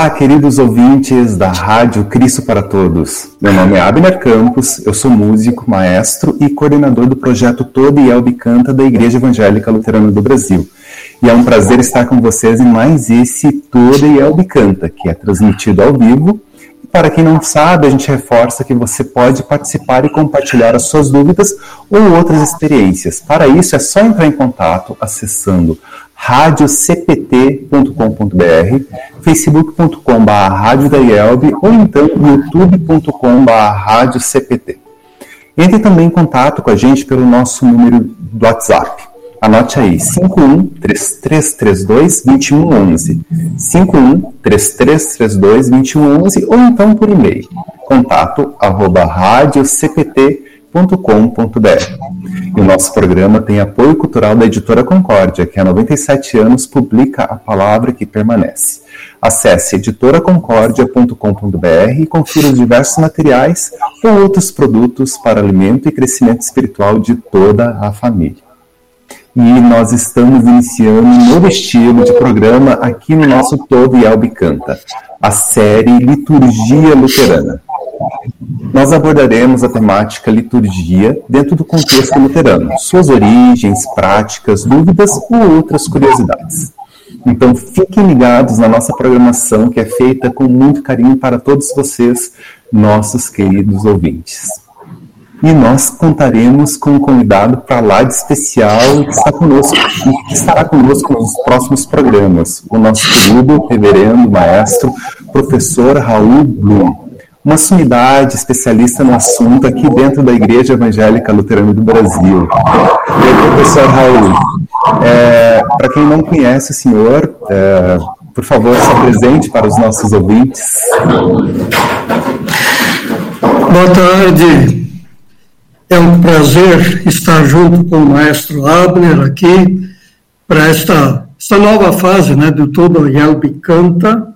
Olá, queridos ouvintes da Rádio Cristo para Todos. Meu nome é Abner Campos, eu sou músico, maestro e coordenador do projeto Todo e Elbe Canta da Igreja Evangélica Luterana do Brasil. E é um prazer estar com vocês em mais esse Todo e Elbe Canta, que é transmitido ao vivo. E para quem não sabe, a gente reforça que você pode participar e compartilhar as suas dúvidas ou outras experiências. Para isso, é só entrar em contato acessando radiocpt.com.br, facebook.com.br ou então youtube.com.br. Entre também em contato com a gente pelo nosso número do WhatsApp. Anote aí, 513332-2111, 513332-2111 ou então por e-mail, contato arroba radiocpt.com.br e o nosso programa tem apoio cultural da Editora Concórdia, que há 97 anos publica a palavra que permanece. Acesse editoraconcordia.com.br e confira os diversos materiais ou outros produtos para alimento e crescimento espiritual de toda a família. E nós estamos iniciando um novo estilo de programa aqui no nosso Todo e Elbe Canta, a série Liturgia Luterana nós abordaremos a temática liturgia dentro do contexto luterano, suas origens, práticas, dúvidas ou outras curiosidades. Então fiquem ligados na nossa programação que é feita com muito carinho para todos vocês, nossos queridos ouvintes. E nós contaremos com um convidado para lá de especial que está conosco que estará conosco nos próximos programas, o nosso querido reverendo maestro professor Raul Blum uma sumidade especialista no assunto aqui dentro da Igreja Evangélica Luterana do Brasil. E professor Raul, é, para quem não conhece o senhor, é, por favor, se apresente para os nossos ouvintes. Boa tarde. É um prazer estar junto com o maestro Abner aqui para esta, esta nova fase né, do Todo Yelbi Canta.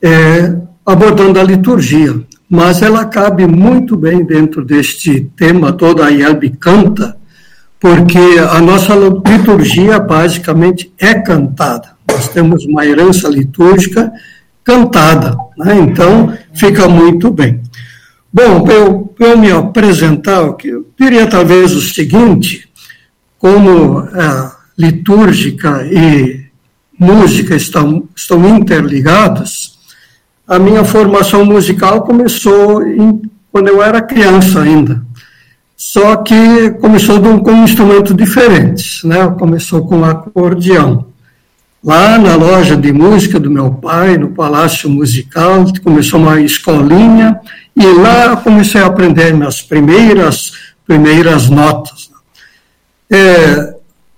É, abordando a liturgia, mas ela cabe muito bem dentro deste tema todo a Yelbe canta, porque a nossa liturgia basicamente é cantada. Nós temos uma herança litúrgica cantada, né? então fica muito bem. Bom, eu, eu me apresentar, eu diria talvez o seguinte, como a litúrgica e música estão, estão interligadas, a minha formação musical começou em, quando eu era criança ainda. Só que começou com um instrumento diferente, né? Começou com acordeão. Lá na loja de música do meu pai, no Palácio Musical, começou uma escolinha e lá comecei a aprender minhas primeiras primeiras notas. É,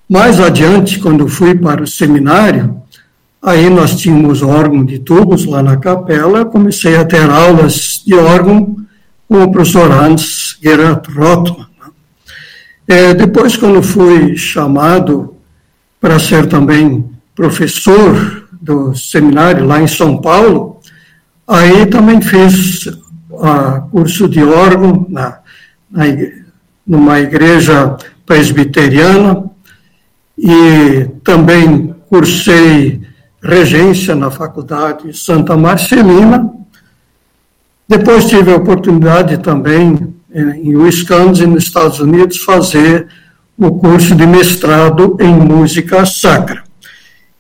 mais adiante, quando fui para o seminário, Aí nós tínhamos órgão de tubos lá na capela, comecei a ter aulas de órgão com o professor Hans Gerhard Rothmann. Né? É, depois, quando fui chamado para ser também professor do seminário lá em São Paulo, aí também fiz uh, curso de órgão na, na, numa igreja presbiteriana e também cursei regência na Faculdade Santa Marcelina. Depois tive a oportunidade também, eh, em Wisconsin, nos Estados Unidos, fazer o curso de mestrado em música sacra.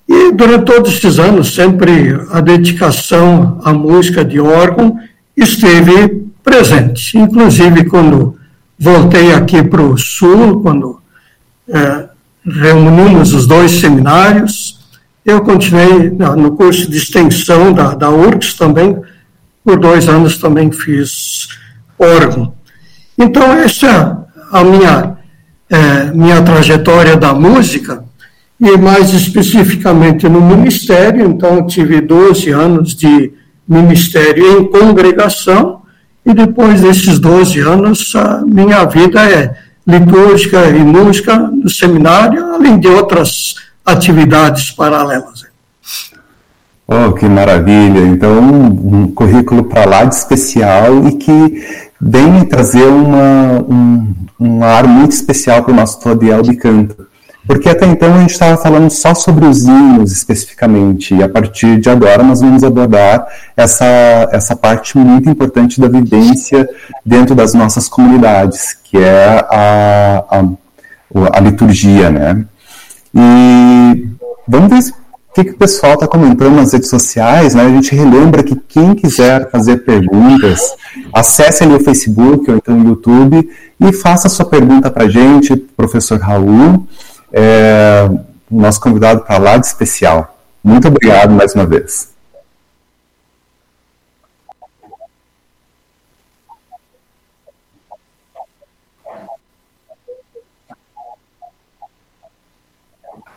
E durante todos esses anos, sempre a dedicação à música de órgão esteve presente. Inclusive, quando voltei aqui para o Sul, quando é, reunimos os dois seminários, eu continuei no curso de extensão da, da URGS também, por dois anos também fiz órgão. Então, essa é a minha, é, minha trajetória da música, e mais especificamente no ministério, então tive 12 anos de ministério em congregação, e depois desses 12 anos, a minha vida é litúrgica e música no seminário, além de outras atividades paralelas. Oh, que maravilha! Então, um currículo para lá de especial e que vem trazer uma, um, um ar muito especial para o nosso Todiel de Canto. Porque até então a gente estava falando só sobre os hinos especificamente, e a partir de agora nós vamos abordar essa, essa parte muito importante da vivência dentro das nossas comunidades, que é a, a, a liturgia, né? E vamos ver o que, que o pessoal está comentando nas redes sociais, né? A gente relembra que quem quiser fazer perguntas, acesse ali o Facebook ou então o YouTube e faça sua pergunta para a gente, professor Raul é, nosso convidado para lá de especial. Muito obrigado mais uma vez.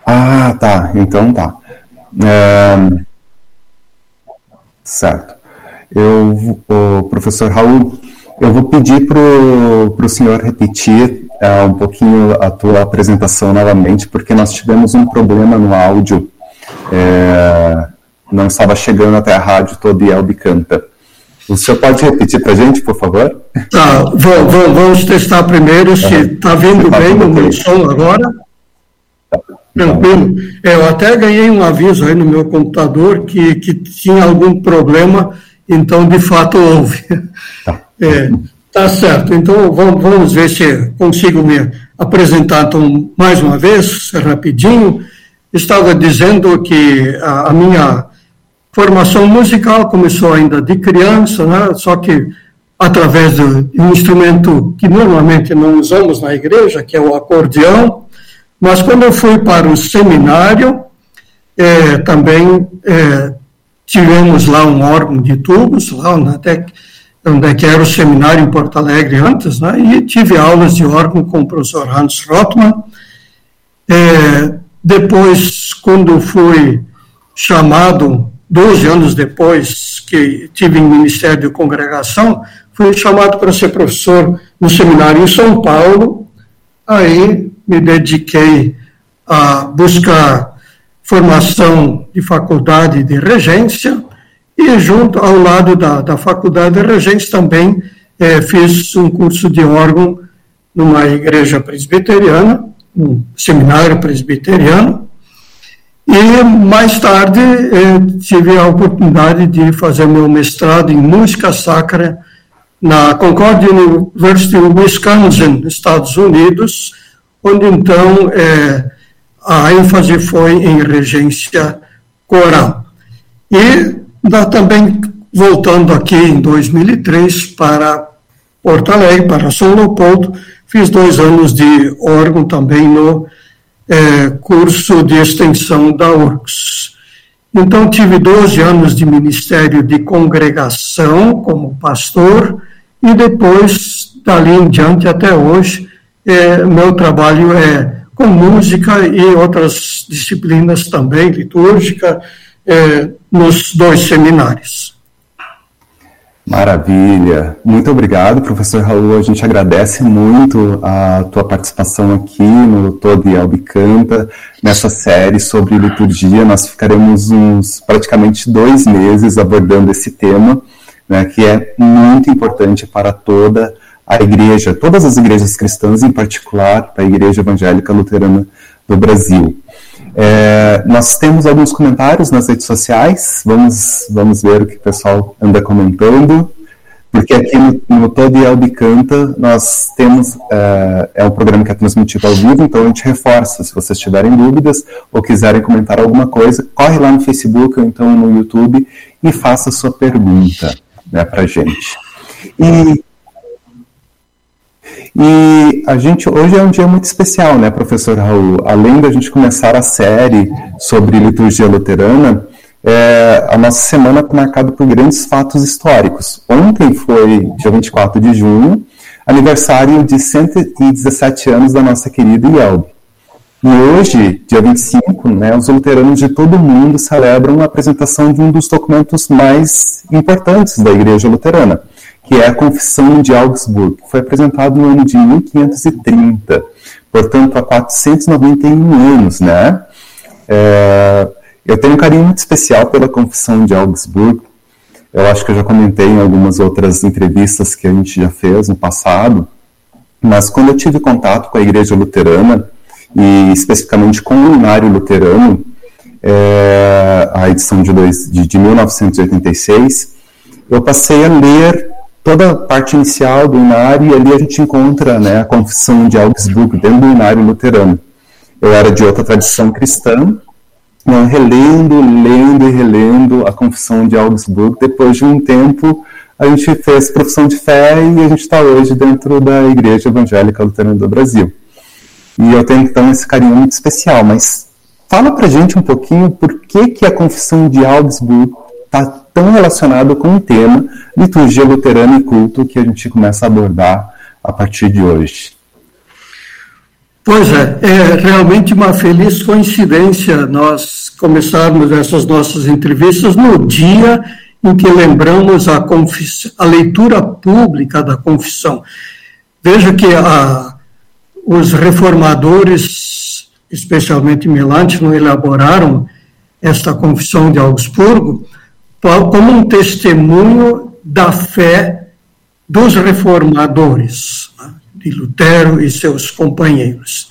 Ah, tá. Então tá. É... Certo. Eu, o professor Raul, eu vou pedir para o senhor repetir uh, um pouquinho a tua apresentação novamente, porque nós tivemos um problema no áudio. É, não estava chegando até a rádio todo Elbe canta. O senhor pode repetir para a gente, por favor? Tá, vou, vou, vamos testar primeiro se está vindo tá bem o meu som agora. Tá. Tranquilo. É, eu até ganhei um aviso aí no meu computador que, que tinha algum problema, então de fato houve. Tá. É, Tá certo. Então, vamos ver se consigo me apresentar então, mais uma vez, rapidinho. Estava dizendo que a, a minha formação musical começou ainda de criança, né? só que através de um instrumento que normalmente não usamos na igreja, que é o acordeão. Mas quando eu fui para o seminário, é, também é, tivemos lá um órgão de tubos, lá até onde é era o seminário em Porto Alegre antes, né, e tive aulas de órgão com o professor Hans Rothmann. É, depois, quando fui chamado, 12 anos depois que tive em Ministério de Congregação, fui chamado para ser professor no seminário em São Paulo. Aí me dediquei a buscar formação de faculdade de regência, e junto ao lado da, da Faculdade de Regentes também é, fiz um curso de órgão numa igreja presbiteriana, um seminário presbiteriano, e mais tarde é, tive a oportunidade de fazer meu mestrado em música sacra na Concord University of Wisconsin, Estados Unidos, onde então é, a ênfase foi em regência coral. E da, também voltando aqui em 2003 para Porto Alegre, para São Leopoldo, fiz dois anos de órgão também no é, curso de extensão da URCS. Então, tive 12 anos de ministério de congregação como pastor, e depois, dali em diante até hoje, é, meu trabalho é com música e outras disciplinas também, litúrgica, é, nos dois seminários. Maravilha. Muito obrigado, professor Raul. A gente agradece muito a tua participação aqui no Todo Albicanta, nessa série sobre liturgia. Nós ficaremos uns praticamente dois meses abordando esse tema, né, que é muito importante para toda a igreja, todas as igrejas cristãs, em particular a Igreja Evangélica Luterana do Brasil. É, nós temos alguns comentários nas redes sociais, vamos, vamos ver o que o pessoal anda comentando, porque aqui no, no Todo Albicanta nós temos, é, é um programa que é transmitido ao vivo, então a gente reforça, se vocês tiverem dúvidas ou quiserem comentar alguma coisa, corre lá no Facebook ou então no YouTube e faça sua pergunta né, para a gente. E e a gente hoje é um dia muito especial, né, professor Raul? Além da gente começar a série sobre liturgia luterana, é, a nossa semana está marcada por grandes fatos históricos. Ontem foi, dia 24 de junho, aniversário de 117 anos da nossa querida Yelbe. E hoje, dia 25, né, os luteranos de todo o mundo celebram a apresentação de um dos documentos mais importantes da Igreja Luterana, que é a Confissão de Augsburg, que foi apresentado no ano de 1530, portanto, há 491 anos, né? É, eu tenho um carinho muito especial pela Confissão de Augsburg. Eu acho que eu já comentei em algumas outras entrevistas que a gente já fez no passado, mas quando eu tive contato com a Igreja Luterana e especificamente com o Inário Luterano, é, a edição de, dois, de, de 1986, eu passei a ler toda a parte inicial do Inário e ali a gente encontra né, a Confissão de Augsburg dentro do Inário Luterano. Eu era de outra tradição cristã, né, relendo, lendo e relendo a Confissão de Augsburg. Depois de um tempo, a gente fez profissão de fé e a gente está hoje dentro da Igreja Evangélica Luterana do Brasil. E eu tenho então esse carinho muito especial, mas fala pra gente um pouquinho por que, que a Confissão de Augsburg está tão relacionada com o tema liturgia luterana e culto que a gente começa a abordar a partir de hoje. Pois é, é realmente uma feliz coincidência nós começarmos essas nossas entrevistas no dia em que lembramos a, a leitura pública da confissão. Veja que a, os reformadores, especialmente Melanchthon, elaboraram esta confissão de Augsburgo como um testemunho da fé dos reformadores. Né? de Lutero e seus companheiros.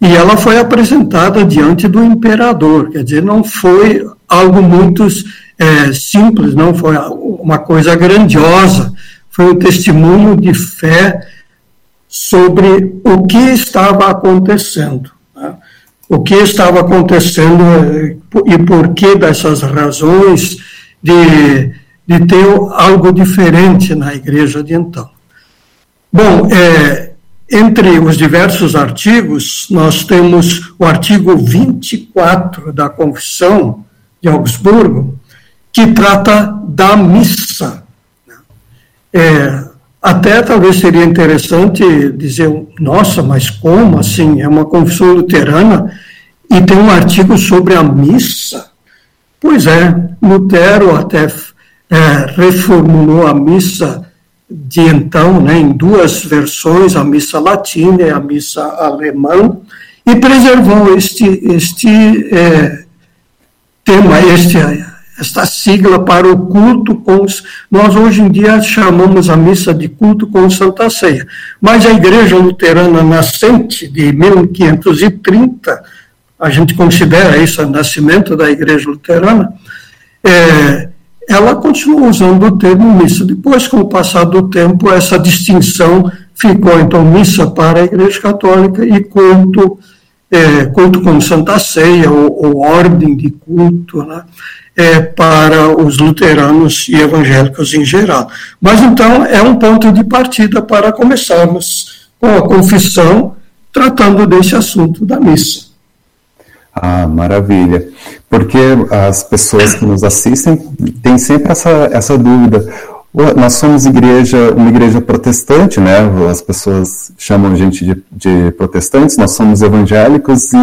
E ela foi apresentada diante do imperador, quer dizer, não foi algo muito é, simples, não foi uma coisa grandiosa, foi um testemunho de fé sobre o que estava acontecendo. Né? O que estava acontecendo é, e por que dessas razões de, de ter algo diferente na igreja de então. Bom, é, entre os diversos artigos, nós temos o artigo 24 da Confissão de Augsburgo, que trata da missa. É, até talvez seria interessante dizer, nossa, mas como assim? É uma confissão luterana e tem um artigo sobre a missa? Pois é, Lutero até é, reformulou a missa de então, né, em duas versões, a missa latina e a missa alemã, e preservou este, este é, tema, este, esta sigla para o culto com. Nós hoje em dia chamamos a missa de culto com Santa Ceia, mas a Igreja Luterana nascente de 1530, a gente considera isso o nascimento da Igreja Luterana, é, ela continua usando o termo missa. Depois, com o passar do tempo, essa distinção ficou, então, missa para a Igreja Católica e culto, é, culto como Santa Ceia ou, ou ordem de culto, né, é, para os luteranos e evangélicos em geral. Mas, então, é um ponto de partida para começarmos com a confissão, tratando desse assunto da missa. Ah, maravilha. Porque as pessoas que nos assistem têm sempre essa, essa dúvida. Nós somos igreja, uma igreja protestante, né? As pessoas chamam a gente de, de protestantes, nós somos evangélicos e,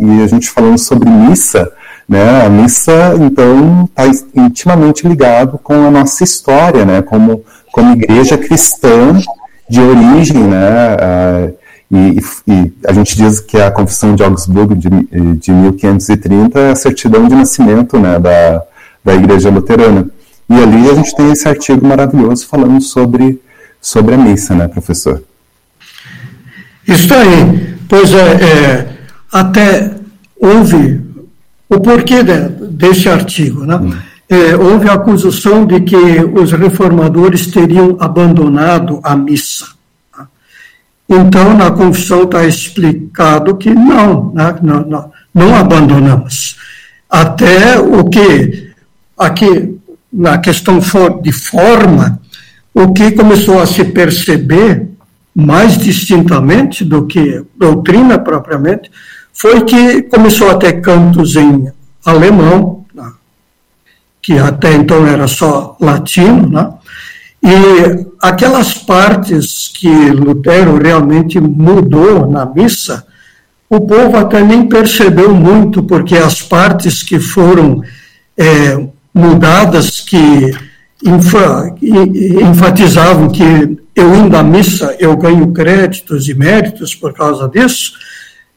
e, a gente falando sobre missa, né? A missa, então, está intimamente ligado com a nossa história, né? Como, como igreja cristã de origem, né? E, e, a gente diz que a Confissão de Augsburgo de, de 1530 é a certidão de nascimento né, da, da Igreja Luterana. E ali a gente tem esse artigo maravilhoso falando sobre, sobre a missa, né, professor? Isso aí. Pois é, é até houve o porquê de, desse artigo, né? Hum. É, houve a acusação de que os reformadores teriam abandonado a missa. Então, na confissão está explicado que não, né? não, não, não abandonamos. Até o que, aqui, na questão de forma, o que começou a se perceber mais distintamente do que doutrina propriamente, foi que começou a ter cantos em alemão, né? que até então era só latino, né? E aquelas partes que Lutero realmente mudou na missa, o povo até nem percebeu muito, porque as partes que foram é, mudadas, que enfatizavam que eu indo à missa eu ganho créditos e méritos por causa disso,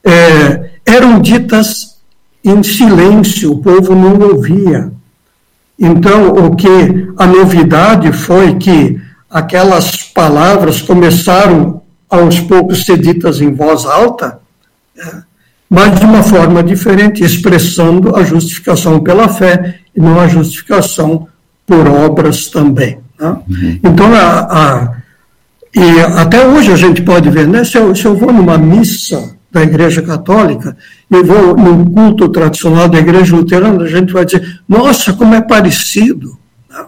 é, eram ditas em silêncio, o povo não ouvia. Então, o que a novidade foi que aquelas palavras começaram aos poucos ser ditas em voz alta, né? mas de uma forma diferente, expressando a justificação pela fé e não a justificação por obras também. Né? Uhum. Então, a, a, e até hoje a gente pode ver, né? Se eu, se eu vou numa missa da Igreja Católica e vou num culto tradicional da Igreja Luterana, a gente vai dizer, nossa, como é parecido. Né?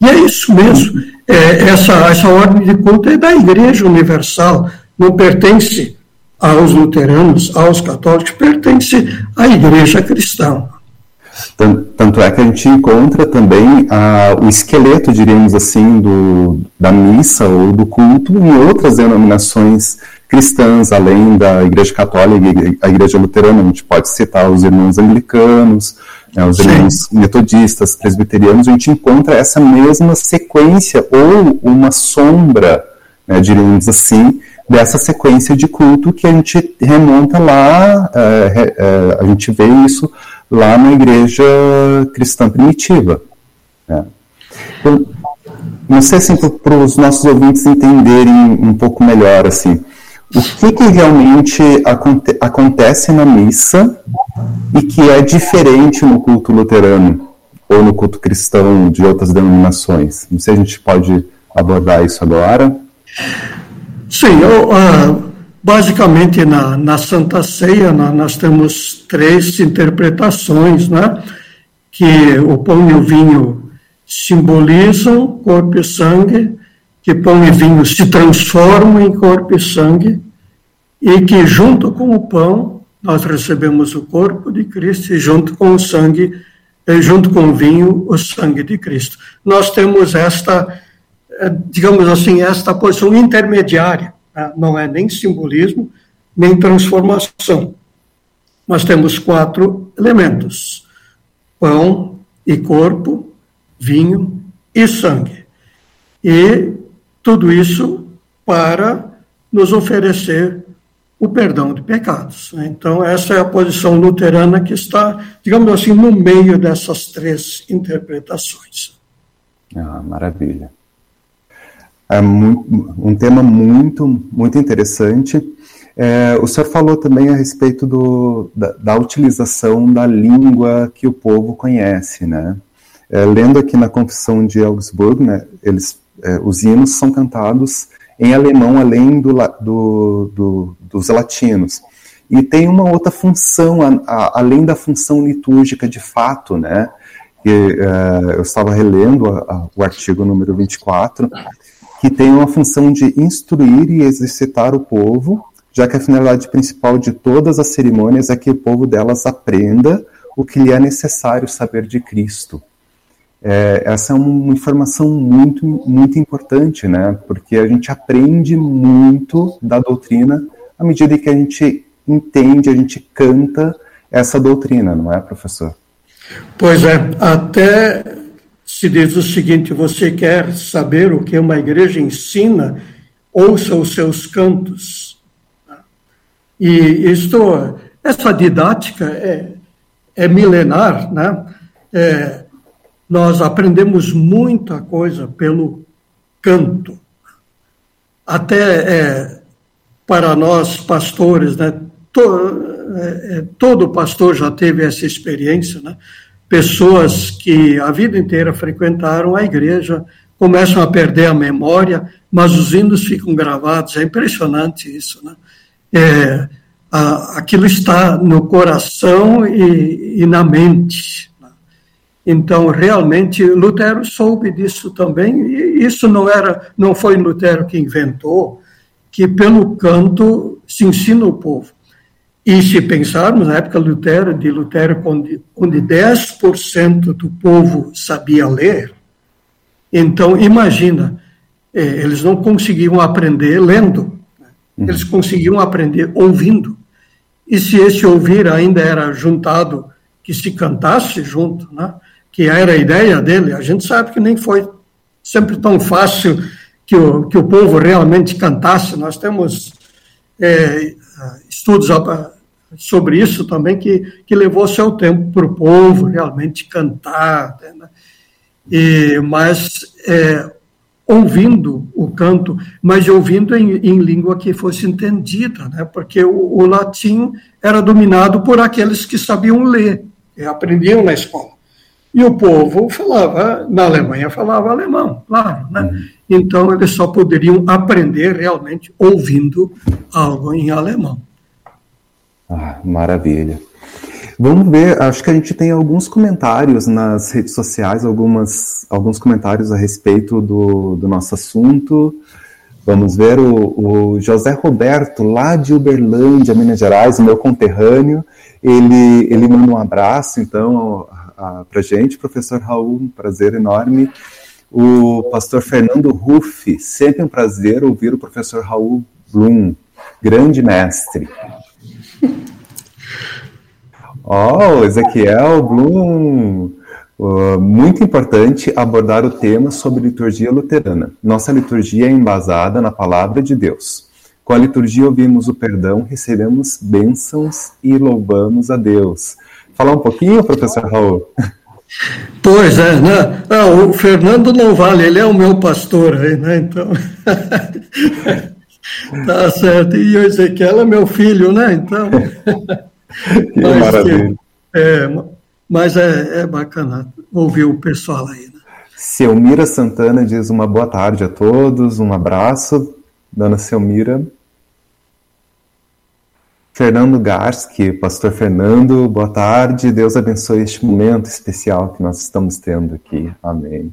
E é isso mesmo. É, essa, essa ordem de culto é da Igreja Universal, não pertence aos luteranos, aos católicos, pertence à Igreja Cristã. Tanto é que a gente encontra também ah, o esqueleto, diríamos assim, do, da missa ou do culto em outras denominações cristãs, além da Igreja Católica e a Igreja Luterana. A gente pode citar os irmãos anglicanos, né, os Sim. irmãos metodistas, presbiterianos. A gente encontra essa mesma sequência ou uma sombra, né, diríamos assim, dessa sequência de culto que a gente remonta lá, é, é, a gente vê isso lá na igreja cristã primitiva. Né? Então, não sei assim, para os nossos ouvintes entenderem um pouco melhor, assim, o que, que realmente aconte acontece na missa e que é diferente no culto luterano ou no culto cristão de outras denominações? Não sei se a gente pode abordar isso agora. Sim, eu, uh, basicamente na, na Santa Ceia na, nós temos três interpretações, né? que o pão e o vinho simbolizam corpo e sangue, que pão e vinho se transformam em corpo e sangue, e que junto com o pão nós recebemos o corpo de Cristo e junto com o sangue, eh, junto com o vinho, o sangue de Cristo. Nós temos esta, eh, digamos assim, esta posição intermediária, né? não é nem simbolismo, nem transformação. Nós temos quatro elementos: pão e corpo, vinho e sangue. E tudo isso para nos oferecer o perdão de pecados. Né? Então, essa é a posição luterana que está, digamos assim, no meio dessas três interpretações. Ah, maravilha. É um tema muito, muito interessante. É, o senhor falou também a respeito do, da, da, utilização da língua que o povo conhece, né? É, lendo aqui na Confissão de Augsburg, né, eles é, os hinos são cantados em alemão, além do, do, do, dos latinos. E tem uma outra função, a, a, além da função litúrgica de fato, né? Uh, eu estava relendo a, o artigo número 24, que tem uma função de instruir e exercitar o povo, já que a finalidade principal de todas as cerimônias é que o povo delas aprenda o que lhe é necessário saber de Cristo. É, essa é uma informação muito, muito importante, né? Porque a gente aprende muito da doutrina à medida que a gente entende, a gente canta essa doutrina, não é, professor? Pois é, até se diz o seguinte: você quer saber o que uma igreja ensina, ouça os seus cantos. E isto, essa didática é, é milenar, né? É, nós aprendemos muita coisa pelo canto. Até é, para nós pastores, né, to, é, é, todo pastor já teve essa experiência, né? Pessoas que a vida inteira frequentaram a igreja começam a perder a memória, mas os hinos ficam gravados. É impressionante isso, né? É, a, aquilo está no coração e, e na mente. Então, realmente, Lutero soube disso também, e isso não era, não foi Lutero que inventou, que pelo canto se ensina o povo. E se pensarmos na época Lutero, de Lutero, onde, onde 10% do povo sabia ler, então imagina, é, eles não conseguiam aprender lendo, né? eles conseguiam aprender ouvindo. E se esse ouvir ainda era juntado que se cantasse junto, né? Que era a ideia dele, a gente sabe que nem foi sempre tão fácil que o, que o povo realmente cantasse. Nós temos é, estudos sobre isso também, que, que levou seu tempo para o povo realmente cantar. Né? E, mas é, ouvindo o canto, mas ouvindo em, em língua que fosse entendida, né? porque o, o, latim era dominado por aqueles que sabiam ler, e aprendiam na escola. E o povo falava, na Alemanha falava alemão, claro, né? Uhum. Então eles só poderiam aprender realmente ouvindo algo em alemão. Ah, maravilha. Vamos ver, acho que a gente tem alguns comentários nas redes sociais, algumas, alguns comentários a respeito do, do nosso assunto. Vamos ver o, o, José Roberto, lá de Uberlândia, Minas Gerais, o meu conterrâneo, ele, ele manda um abraço, então, para gente, professor Raul, um prazer enorme. O pastor Fernando Ruff, sempre um prazer ouvir o professor Raul Blum, grande mestre. Oh, Ezequiel Blum. Uh, muito importante abordar o tema sobre liturgia luterana. Nossa liturgia é embasada na palavra de Deus. Com a liturgia ouvimos o perdão, recebemos bênçãos e louvamos a Deus. Falar um pouquinho, professor Raul? Pois é, né? Ah, o Fernando não vale, ele é o meu pastor aí, né? Então. tá certo. E o Ezequiel é meu filho, né? Então. que mas, maravilha. É, mas é, é bacana ouvir o pessoal aí. Né? Selmira Santana diz uma boa tarde a todos, um abraço. Dona Selmira. Fernando Garski, Pastor Fernando, boa tarde. Deus abençoe este momento especial que nós estamos tendo aqui. Amém.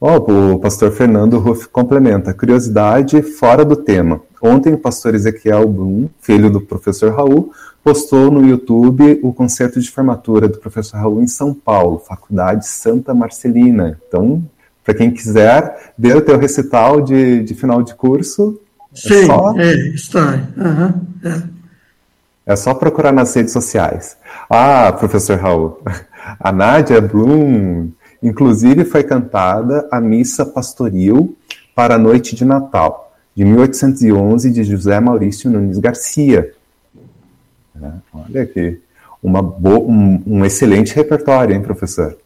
Oh, o pastor Fernando Ruff complementa. Curiosidade fora do tema. Ontem o pastor Ezequiel Blum, filho do professor Raul, postou no YouTube o concerto de formatura do professor Raul em São Paulo, Faculdade Santa Marcelina. Então, para quem quiser ver o teu recital de, de final de curso, é Sim, só... é, está. Uhum, é. É só procurar nas redes sociais. Ah, professor Raul, a Nádia Blum, inclusive foi cantada a missa pastoril para a noite de Natal, de 1811, de José Maurício Nunes Garcia, né? Olha aqui, uma um, um, excelente repertório, hein, professor?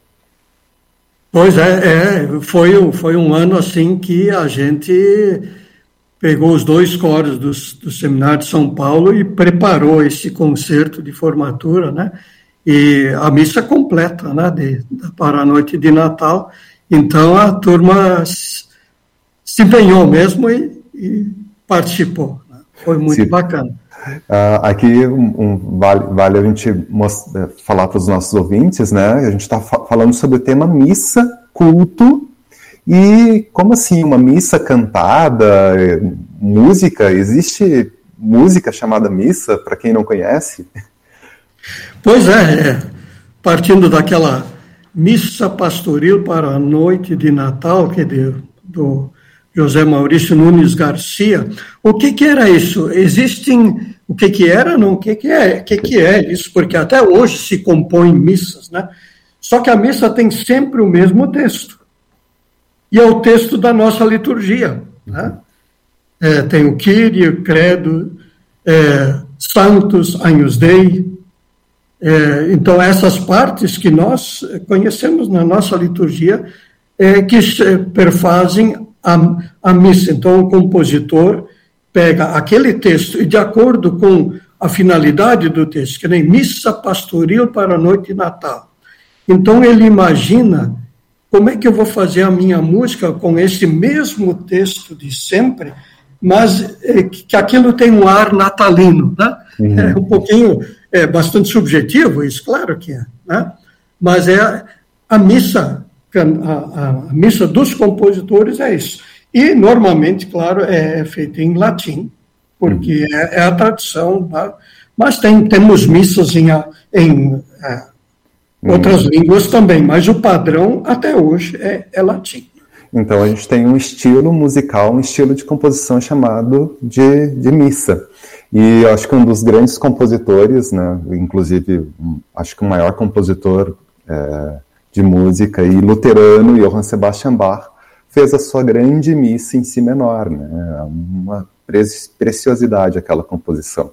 Pois é, é, foi, foi um ano assim que a gente pegou os dois coros do, do Seminário de São Paulo e preparou esse concerto de formatura, né? E a missa completa, né? De, para a noite de Natal. Então a turma se empenhou mesmo e, e participou. Né? Foi muito Sim. bacana. Uh, aqui um, um, vale, vale, a gente mostra, falar para os nossos ouvintes, né? A gente está fa falando sobre o tema missa, culto, e como assim, uma missa cantada, música? Existe música chamada missa, para quem não conhece? Pois é, é, partindo daquela missa pastoril para a noite de Natal, que deu do José Maurício Nunes Garcia. O que, que era isso? Existem o que, que era, não o que, que é, o que, que é isso, porque até hoje se compõem missas, né? Só que a missa tem sempre o mesmo texto. E é o texto da nossa liturgia. Né? É, tem o Kyrie, o Credo, é, Santos, Agnus Dei. É, então, essas partes que nós conhecemos na nossa liturgia, é, que perfazem a, a missa. Então, o compositor pega aquele texto e, de acordo com a finalidade do texto, que nem missa pastoril para a noite de Natal. Então, ele imagina como é que eu vou fazer a minha música com esse mesmo texto de sempre, mas é, que aquilo tem um ar natalino, né? Uhum. É um pouquinho, é bastante subjetivo, isso, claro que é, né? Mas é a missa a, a, missa dos compositores é isso. E, normalmente, claro, é, é feita em latim, porque uhum. é, é, a tradição, tá? mas tem, temos missas em, em é, uhum. outras línguas também, mas o padrão, até hoje, é, é latim. Então, a gente tem um estilo musical, um estilo de composição chamado de, de missa. E eu acho que um dos grandes compositores, né, inclusive, acho que o maior compositor é, de música e luterano, Johann Sebastian Bach, fez a sua grande missa em si menor, né? Uma preciosidade aquela composição.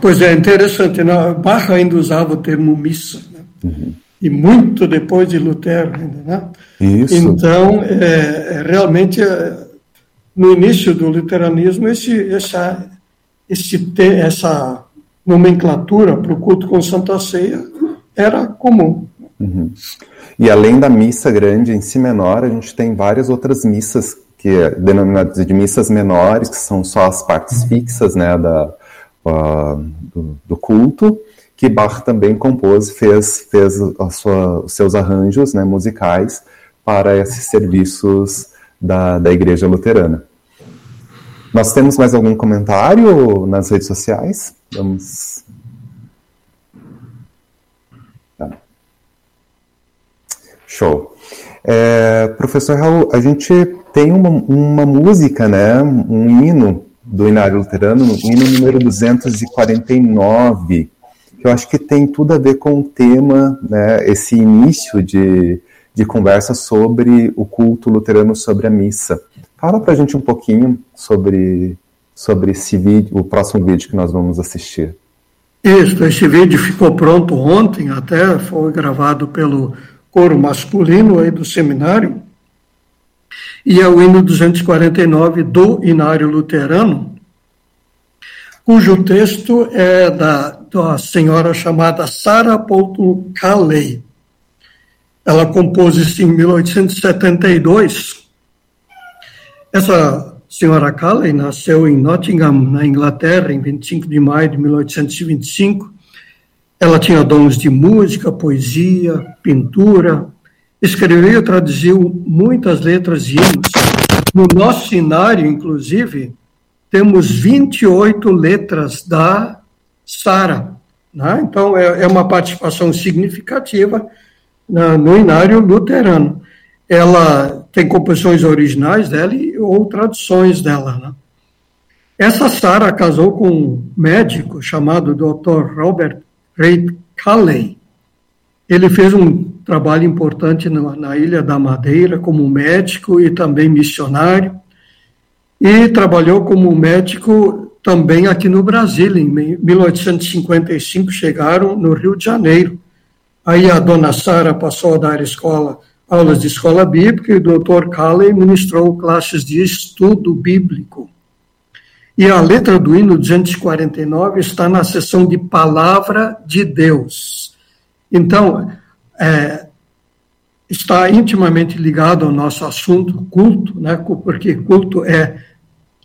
Pois é, interessante. Né? Bach ainda usava o termo missa. Uhum. e muito depois de Lutero ainda, né? Isso. Então, é, é realmente, é, no início do luteranismo, esse, essa, esse, essa nomenclatura para o culto com Santa Ceia era comum. Uhum. E além da missa grande em si menor, a gente tem várias outras missas que é denominadas de missas menores, que são só as partes fixas né, da, uh, do, do, culto, que Bach também compôs, fez, fez sua, os seus arranjos né, musicais para esses serviços da, da Igreja Luterana. Nós temos mais algum comentário nas redes sociais? Vamos. Tá. Show. É, professor Raul, a gente tem uma, uma música, né, um hino do Inário Luterano, o hino número 249, que eu acho que tem tudo a ver com o tema, né, esse início de, de conversa sobre o culto luterano sobre a missa. Fala para a gente um pouquinho sobre, sobre esse vídeo, o próximo vídeo que nós vamos assistir. Isso, esse vídeo ficou pronto ontem, até foi gravado pelo coro masculino aí do seminário, e é o hino 249 do Inário Luterano, cujo texto é da, da senhora chamada Sarah Polton Calley. Ela compôs isso em 1872. Essa senhora Calley nasceu em Nottingham, na Inglaterra, em 25 de maio de 1825. Ela tinha dons de música, poesia, pintura, escreveu e traduziu muitas letras e hinos. No nosso cenário, inclusive, temos 28 letras da Sara. Né? Então, é, é, uma participação significativa na, no inário luterano. Ela tem composições originais dela e, ou traduções dela. Né? Essa Sara casou com um médico chamado Dr. Robert Reid Calley. Ele fez um trabalho importante na, na Ilha da Madeira como médico e também missionário, e trabalhou como médico também aqui no Brasil. Em 1855 chegaram no Rio de Janeiro. Aí a dona Sara passou a dar escola, aulas de escola bíblica e o doutor Calley ministrou classes de estudo bíblico. E a letra do hino 249 está na seção de Palavra de Deus. Então, é, está intimamente ligado ao nosso assunto, culto, né, porque culto é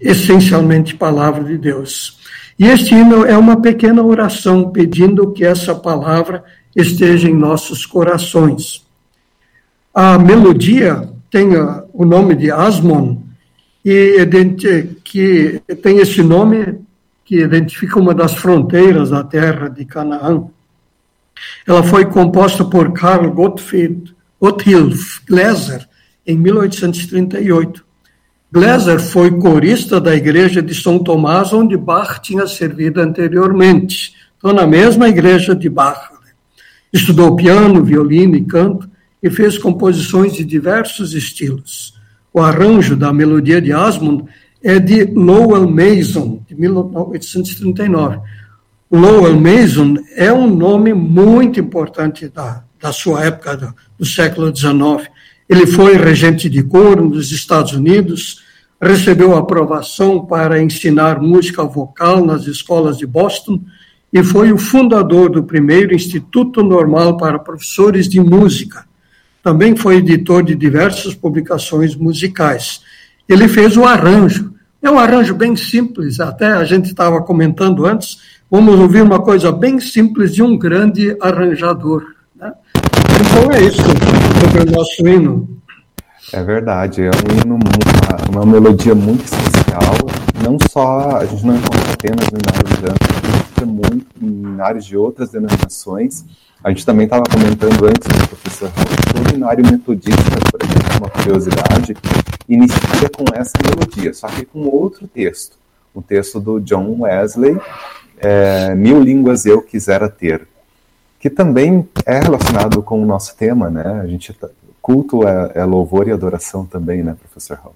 essencialmente palavra de Deus. E este hino é uma pequena oração pedindo que essa palavra esteja em nossos corações. A melodia tem o nome de Asmon, e que tem esse nome que identifica uma das fronteiras da terra de Canaã. Ela foi composta por Karl Gottfried Otthilf Gläser em 1838. Gläser foi corista da igreja de São Tomás, onde Bach tinha servido anteriormente. Então, na mesma igreja de Bach. Né? Estudou piano, violino e canto e fez composições de diversos estilos. O arranjo da melodia de Asmund é de Lowell Mason, de 1839 Lowell Mason é um nome muito importante da, da sua época, do, do século XIX. Ele foi regente de coro nos Estados Unidos, recebeu aprovação para ensinar música vocal nas escolas de Boston e foi o fundador do primeiro Instituto Normal para Professores de Música. Também foi editor de diversas publicações musicais. Ele fez o arranjo. É um arranjo bem simples, até a gente estava comentando antes, vamos ouvir uma coisa bem simples de um grande arranjador. Então é isso sobre o nosso hino. É verdade, é um hino, uma, uma melodia muito especial. Não só, a gente não encontra apenas no Inário Branco, muito em áreas de outras denominações. A gente também estava comentando antes, né, professor, o seminário metodista, por exemplo, uma curiosidade, inicia com essa melodia, só que com outro texto, o texto do John Wesley, é, Mil Línguas Eu Quisera Ter, que também é relacionado com o nosso tema, né? A gente tá, culto é, é, louvor e adoração também, né, professor Raul?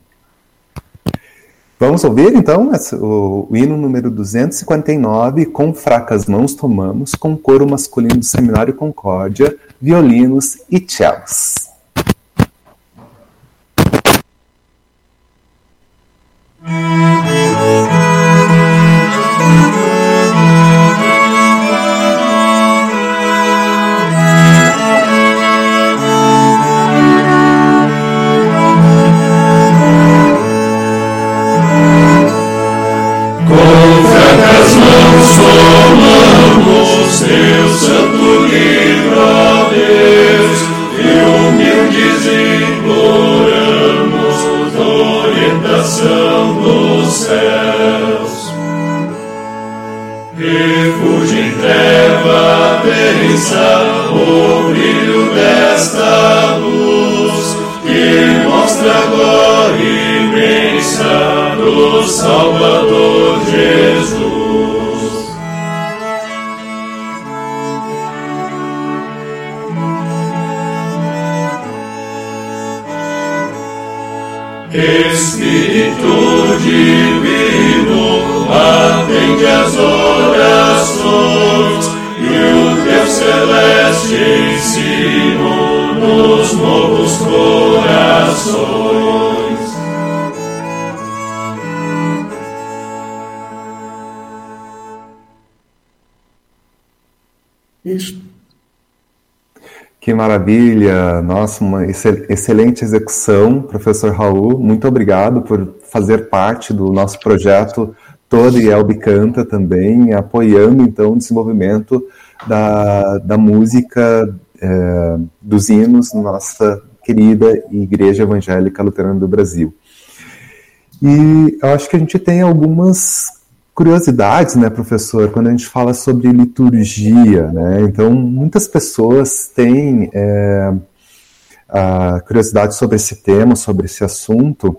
Vamos ouvir então o, o hino número 259, Com Fracas Mãos Tomamos, com coro masculino do Seminário Concórdia, violinos e cellos. Que excelente execução, professor Raul. Muito obrigado por fazer parte do nosso projeto Todo e Elbe Canta também, apoiando então o desenvolvimento da, da música é, dos hinos na nossa querida Igreja Evangélica Luterana do Brasil. E eu acho que a gente tem algumas curiosidades, né, professor, quando a gente fala sobre liturgia, né? Então, muitas pessoas têm é, a curiosidade sobre esse tema, sobre esse assunto.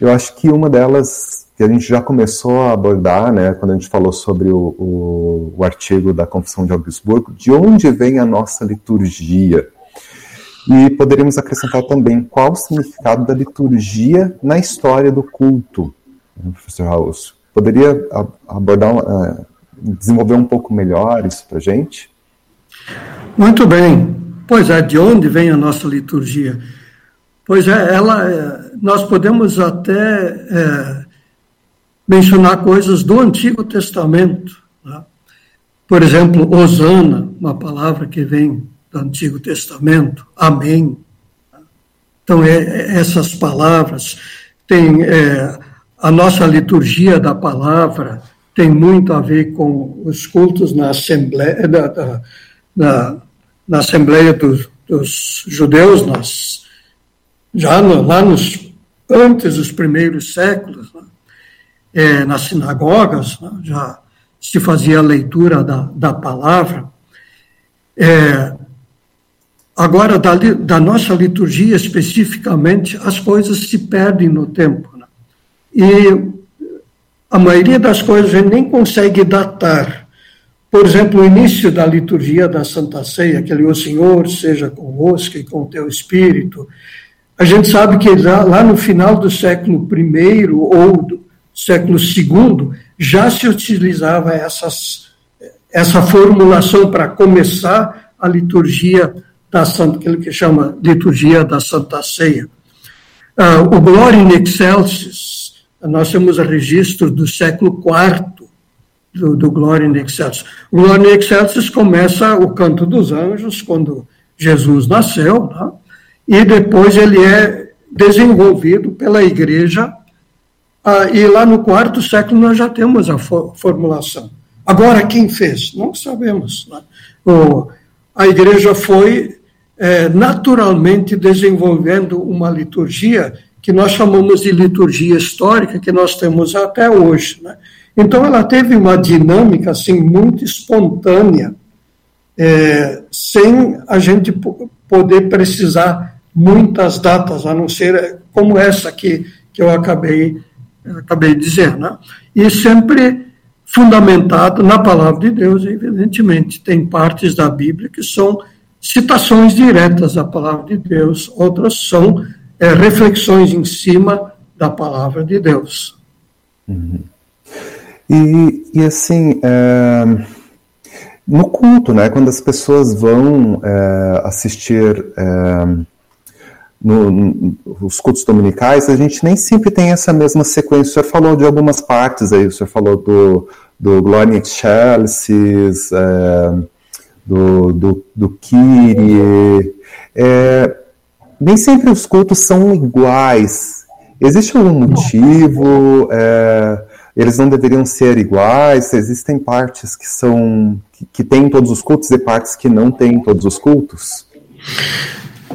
Eu acho que uma delas que a gente já começou a abordar, né, quando a gente falou sobre o, o, o artigo da Confissão de Augsburgo, de onde vem a nossa liturgia? E poderíamos acrescentar também qual o significado da liturgia na história do culto, né, professor Raul. Poderia abordar, uh, desenvolver um pouco melhor isso para a gente? Muito bem. Pois é, de onde vem a nossa liturgia? Pois é, ela, é, nós podemos até é, mencionar coisas do Antigo Testamento. Né? Por exemplo, Osana, uma palavra que vem do Antigo Testamento, Amém. Então, é, é essas palavras têm é, a nossa liturgia da palavra tem muito a ver com os cultos na Assembleia, da, na Assembleia dos, dos Judeus, nas, já no, lá nos, antes dos primeiros séculos, né? é, nas sinagogas, né? já se fazia a leitura da, da palavra. É, agora, da, da nossa liturgia especificamente, as coisas se perdem no tempo. E a maioria das coisas a gente nem consegue datar. Por exemplo, o início da liturgia da Santa Ceia, aquele O Senhor seja convosco e com o teu espírito. A gente sabe que lá, no final do século I ou do século II já se utilizava essas, essa formulação para começar a liturgia da Santa, aquilo que chama liturgia da Santa Ceia. Uh, o Gloria in Excelsis, nós temos registro do século IV do, do Glória in Excelsis. Glória in Excelsis começa o canto dos anjos, quando Jesus nasceu, né? e depois ele é desenvolvido pela igreja, ah, e lá no quarto século nós já temos a formulação. Agora, quem fez? Não sabemos. Né? O, a igreja foi é, naturalmente desenvolvendo uma liturgia que nós chamamos de liturgia histórica, que nós temos até hoje. Né? Então, ela teve uma dinâmica assim muito espontânea, é, sem a gente poder precisar muitas datas, a não ser como essa que, que eu acabei, acabei de dizer. Né? E sempre fundamentado na palavra de Deus, evidentemente. Tem partes da Bíblia que são citações diretas da palavra de Deus, outras são é, reflexões em cima da palavra de Deus. Uhum. E, e, assim, é, no culto, né, quando as pessoas vão é, assistir é, no, no, os cultos dominicais, a gente nem sempre tem essa mesma sequência. O senhor falou de algumas partes aí, o senhor falou do, do Glory Excelsis, é, do, do, do Kyrie. É, nem sempre os cultos são iguais. Existe algum motivo? É, eles não deveriam ser iguais? Existem partes que são que, que têm todos os cultos e partes que não têm todos os cultos?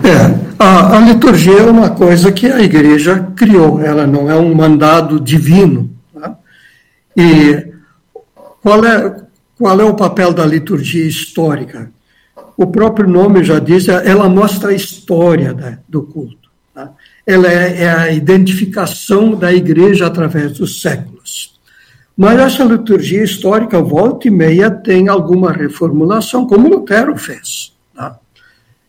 É, a, a, liturgia é uma coisa que a igreja criou, ela não é um mandado divino. Tá? E qual é, qual é o papel da liturgia histórica? O próprio nome já diz, ela mostra a história né, do culto. Ela é, é a identificação da igreja através dos séculos. Mas essa liturgia histórica, volta e meia, tem alguma reformulação, como Lutero fez. Tá?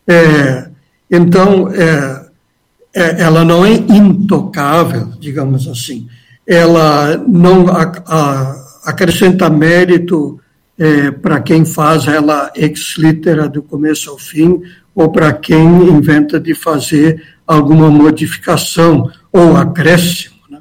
É, então, é, é, ela não é intocável, digamos assim. Ela não a, a, acrescenta mérito é, para quem faz ela ex litera do começo ao fim, ou para quem inventa de fazer alguma modificação ou acréscimo. Né?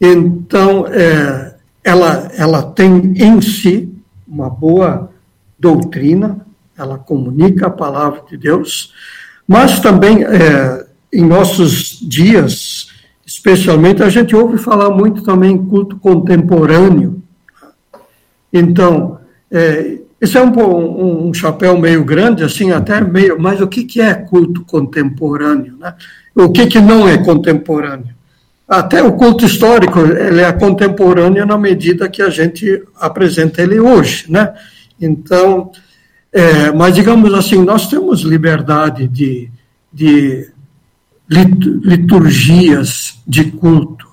Então, é, ela, ela tem em si uma boa doutrina, ela comunica a palavra de Deus, mas também, é, em nossos dias, especialmente, a gente ouve falar muito também em culto contemporâneo. Então, é, esse é um, um, um, chapéu meio grande, assim, até meio, mas o que, que é culto contemporâneo? Né? O que, que não é contemporâneo? Até o culto histórico, ele é contemporâneo na medida que a gente apresenta ele hoje, né? Então, é, mas, digamos assim, nós temos liberdade de, de liturgias de culto,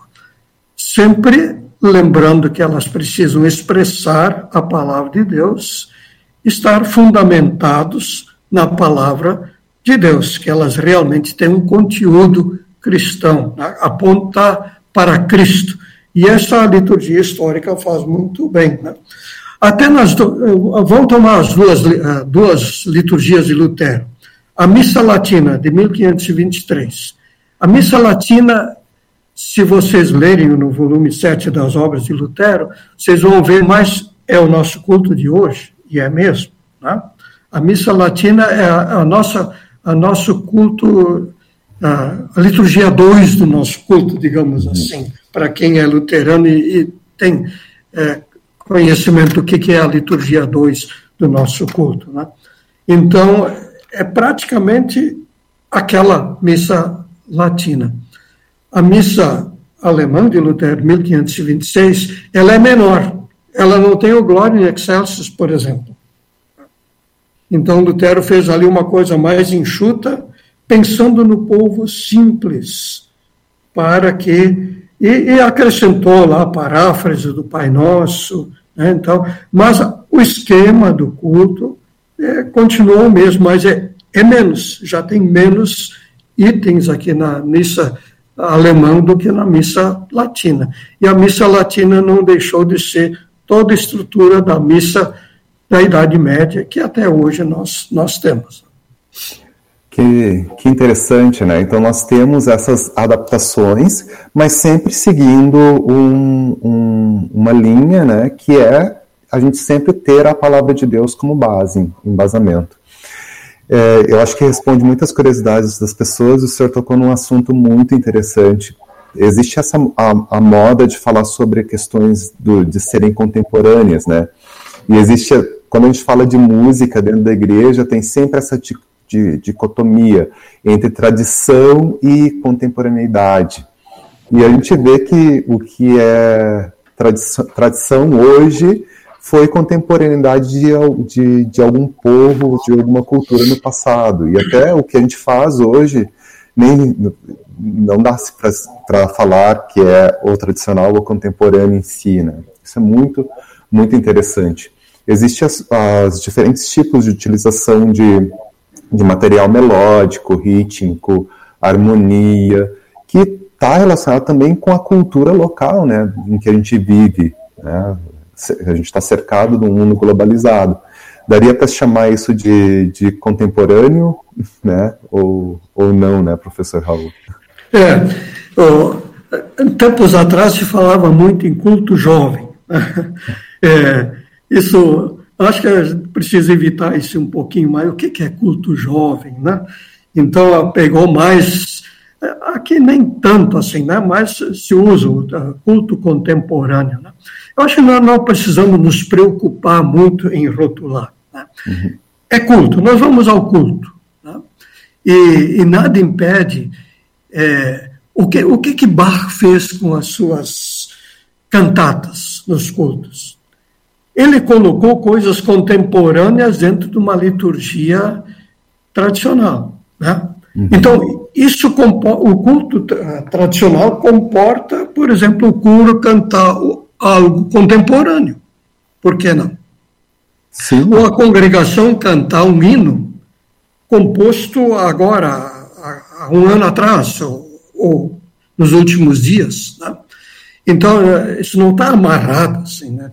sempre lembrando que elas precisam expressar a palavra de Deus, estar fundamentados na palavra de Deus, que elas realmente têm um conteúdo cristão, né? para Cristo. E essa liturgia histórica faz muito bem. Né? Até nas vamos tomar as duas, eh, duas liturgias de Lutero. A missa latina de 1523. A missa latina, se vocês lerem no volume 7 das obras de Lutero, vocês vão ver mais é o nosso culto de hoje, e é mesmo. Né? A missa latina é a, a nossa a nosso culto a, a liturgia 2 do nosso culto, digamos assim, para quem é luterano e, e tem é, conhecimento do que é a liturgia 2 do nosso culto. Né? Então, é praticamente aquela missa latina. A missa alemã de Lutero, 1526, ela é menor. Ela não tem o Gloria in Excelsis, por exemplo. Então, Lutero fez ali uma coisa mais enxuta, pensando no povo simples, para que e, e acrescentou lá a paráfrase do Pai Nosso, né, então, mas o esquema do culto é, continuou o mesmo, mas é, é menos, já tem menos itens aqui na missa alemã do que na missa latina. E a missa latina não deixou de ser toda a estrutura da missa da Idade Média, que até hoje nós, nós temos. Que, que interessante, né? Então nós temos essas adaptações, mas sempre seguindo um, um, uma linha, né? Que é a gente sempre ter a palavra de Deus como base, embasamento. É, eu acho que responde muitas curiosidades das pessoas. O senhor tocou num assunto muito interessante. Existe essa a, a moda de falar sobre questões do, de serem contemporâneas, né? E existe quando a gente fala de música dentro da igreja, tem sempre essa de dicotomia entre tradição e contemporaneidade. E a gente vê que o que é tradição, tradição hoje foi contemporaneidade de, de, de, algum povo, de alguma cultura no passado. E até o que a gente faz hoje nem não dá para falar que é o tradicional ou contemporâneo em si. Né? Isso é muito, muito interessante. Existem as, as diferentes tipos de utilização de de material melódico, rítmico, harmonia, que está relacionado também com a cultura local, né, em que a gente vive. Né? A gente está cercado de um mundo globalizado. Daria para chamar isso de, de contemporâneo, né? Ou, ou não, né, professor Raul? É, tempos atrás se falava muito em culto jovem. É, isso, acho que a gente precisa evitar isso um pouquinho mais. O que é culto jovem, né? Então, pegou mais aqui nem tanto assim, né? mas se usa o culto contemporâneo. Né? Eu acho que nós não precisamos nos preocupar muito em rotular. Né? Uhum. É culto, nós vamos ao culto. Né? E, e, nada impede. É, o que, o que, que Bach fez com as suas cantatas nos cultos? Ele colocou coisas contemporâneas dentro de uma liturgia tradicional. Né? Uhum. Então, isso o culto tradicional comporta, por exemplo, o coro cantar algo contemporâneo. Por que não? Sim. Ou a congregação cantar um hino composto agora, um ano atrás, ou, ou nos últimos dias. Né? Então, é, isso não está amarrado assim, né?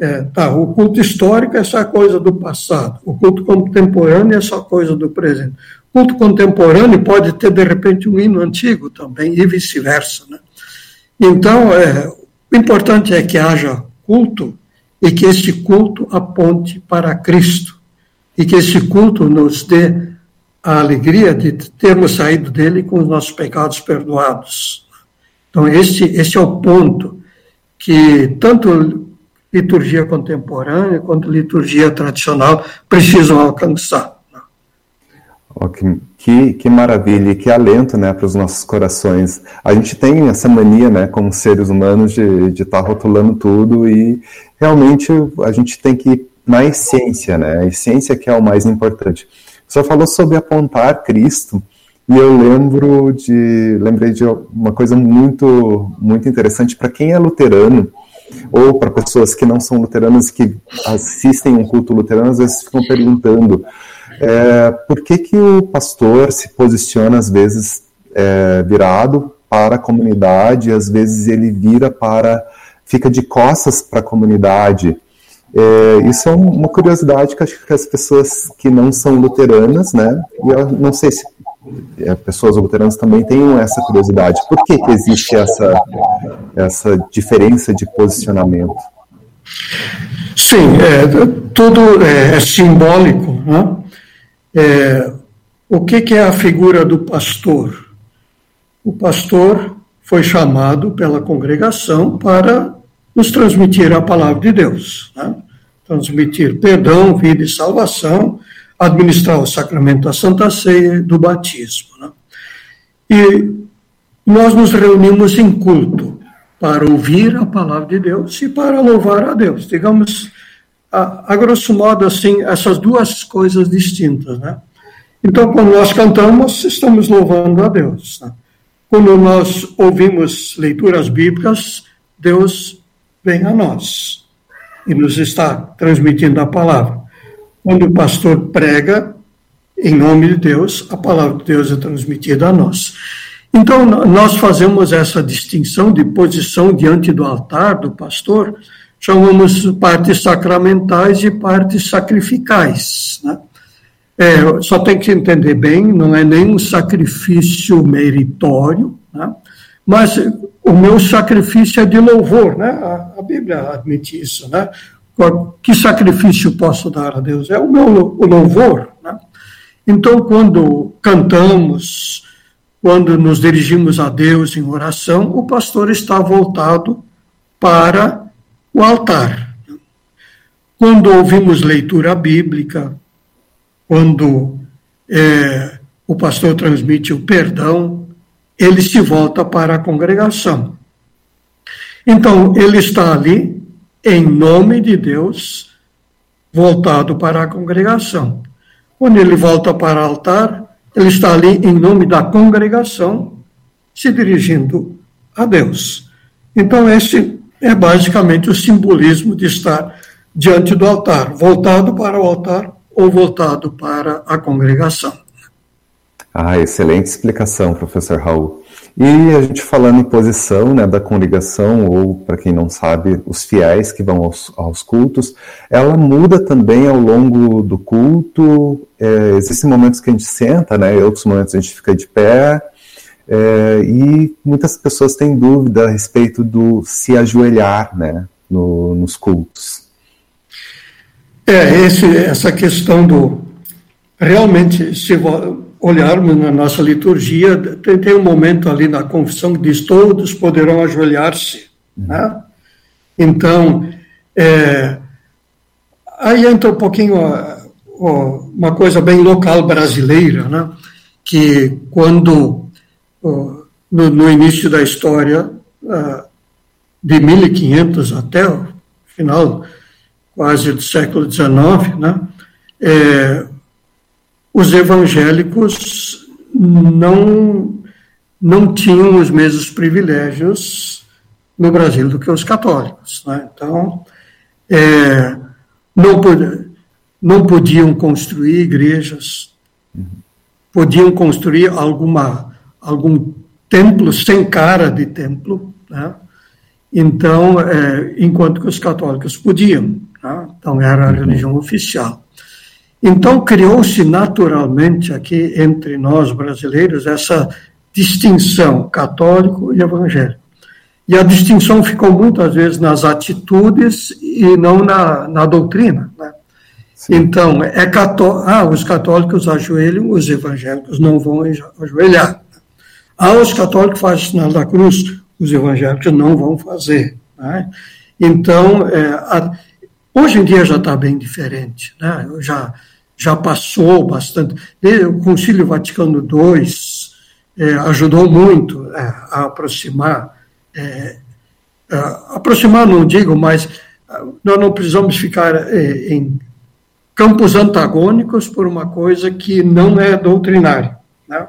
É, tá, o culto histórico é só coisa do passado, o culto contemporâneo é só coisa do presente culto contemporâneo pode ter, de repente, um hino antigo também, e vice-versa. Né? Então, é, o importante é que haja culto e que esse culto aponte para Cristo e que esse culto nos dê a alegria de termos saído dele com os nossos pecados perdoados. Então, esse, esse é o ponto que tanto liturgia contemporânea quanto liturgia tradicional precisam alcançar. Oh, que, que, que, maravilha, que alento né, para os nossos corações. A gente tem essa mania, né, como seres humanos, de estar tá rotulando tudo e realmente a gente tem que ir na essência, né? A essência que é o mais importante. Senhor falou sobre apontar Cristo e eu lembro de, lembrei de uma coisa muito, muito interessante para quem é luterano ou para pessoas que não são luteranas que assistem um culto luterano, às vezes ficam perguntando é, por que, que o pastor se posiciona, às vezes, é, virado para a comunidade, às vezes ele vira para. fica de costas para a comunidade? É, isso é uma curiosidade que acho que as pessoas que não são luteranas, né? E eu não sei se é, pessoas luteranas também têm essa curiosidade. Por que, que existe essa, essa diferença de posicionamento? Sim, é, tudo é, é simbólico, né? É, o que, que é a figura do pastor? O pastor foi chamado pela congregação para nos transmitir a palavra de Deus, né? transmitir perdão, vida e salvação, administrar o sacramento da Santa Ceia e do batismo. Né? E nós nos reunimos em culto para ouvir a palavra de Deus e para louvar a Deus. Digamos, a, a grosso modo, assim, essas duas coisas distintas, né? Então, quando nós cantamos, estamos louvando a Deus. Né? Quando nós ouvimos leituras bíblicas, Deus vem a nós e nos está transmitindo a palavra. Quando o pastor prega, em nome de Deus, a palavra de Deus é transmitida a nós. Então, nós fazemos essa distinção de posição diante do altar do pastor, chamamos partes sacramentais e partes sacrificais. Né? É, só tem que entender bem, não é nenhum sacrifício meritório, né? mas o meu sacrifício é de louvor, né? A, Bíblia admite isso, né? Que sacrifício posso dar a Deus? É o meu o louvor, né? Então, quando cantamos, quando nos dirigimos a Deus em oração, o pastor está voltado para o altar. Quando ouvimos leitura bíblica, quando é, o pastor transmite o perdão, ele se volta para a congregação. Então, ele está ali em nome de Deus, voltado para a congregação. Quando ele volta para o altar, ele está ali em nome da congregação, se dirigindo a Deus. Então, esse é basicamente o simbolismo de estar diante do altar, voltado para o altar ou voltado para a congregação. Ah, excelente explicação, professor Raul. E a gente falando em posição né, da congregação, ou para quem não sabe, os fiéis que vão aos, aos, cultos, ela muda também ao longo do culto. É, existem momentos que a gente senta, né, e outros momentos a gente fica de pé. É, e muitas pessoas têm dúvida a respeito do se ajoelhar né, no, nos cultos. É, esse, essa questão do. Realmente, se olharmos na nossa liturgia, tem, tem um momento ali na confissão que diz: todos poderão ajoelhar-se. Uhum. Né? Então, é, aí entra um pouquinho ó, ó, uma coisa bem local brasileira, né? que quando, no, no, início da história, de 1500 até o final quase do século XIX, né? É, os evangélicos não, não tinham os mesmos privilégios no Brasil do que os católicos. Né? Então, é, não, não podiam construir igrejas, podiam construir alguma, algum templo sem cara de templo, né? então, é, enquanto que os católicos podiam. Né? Então, era a religião oficial. Então, criou-se naturalmente aqui entre nós brasileiros essa distinção católico e evangélico. E a distinção ficou muitas vezes nas atitudes e não na, na doutrina. Né? Então, é cató ah, os católicos ajoelham, os evangélicos não vão ajoelhar. Ah, os católicos fazem o sinal da cruz, os evangélicos não vão fazer. Né? Então, é, a, hoje em dia já está bem diferente. Né? Já já passou bastante. O Concílio Vaticano II é, ajudou muito é, a aproximar, é, a aproximar não digo, mas nós não precisamos ficar é, em campos antagônicos por uma coisa que não é doutrinária. Né?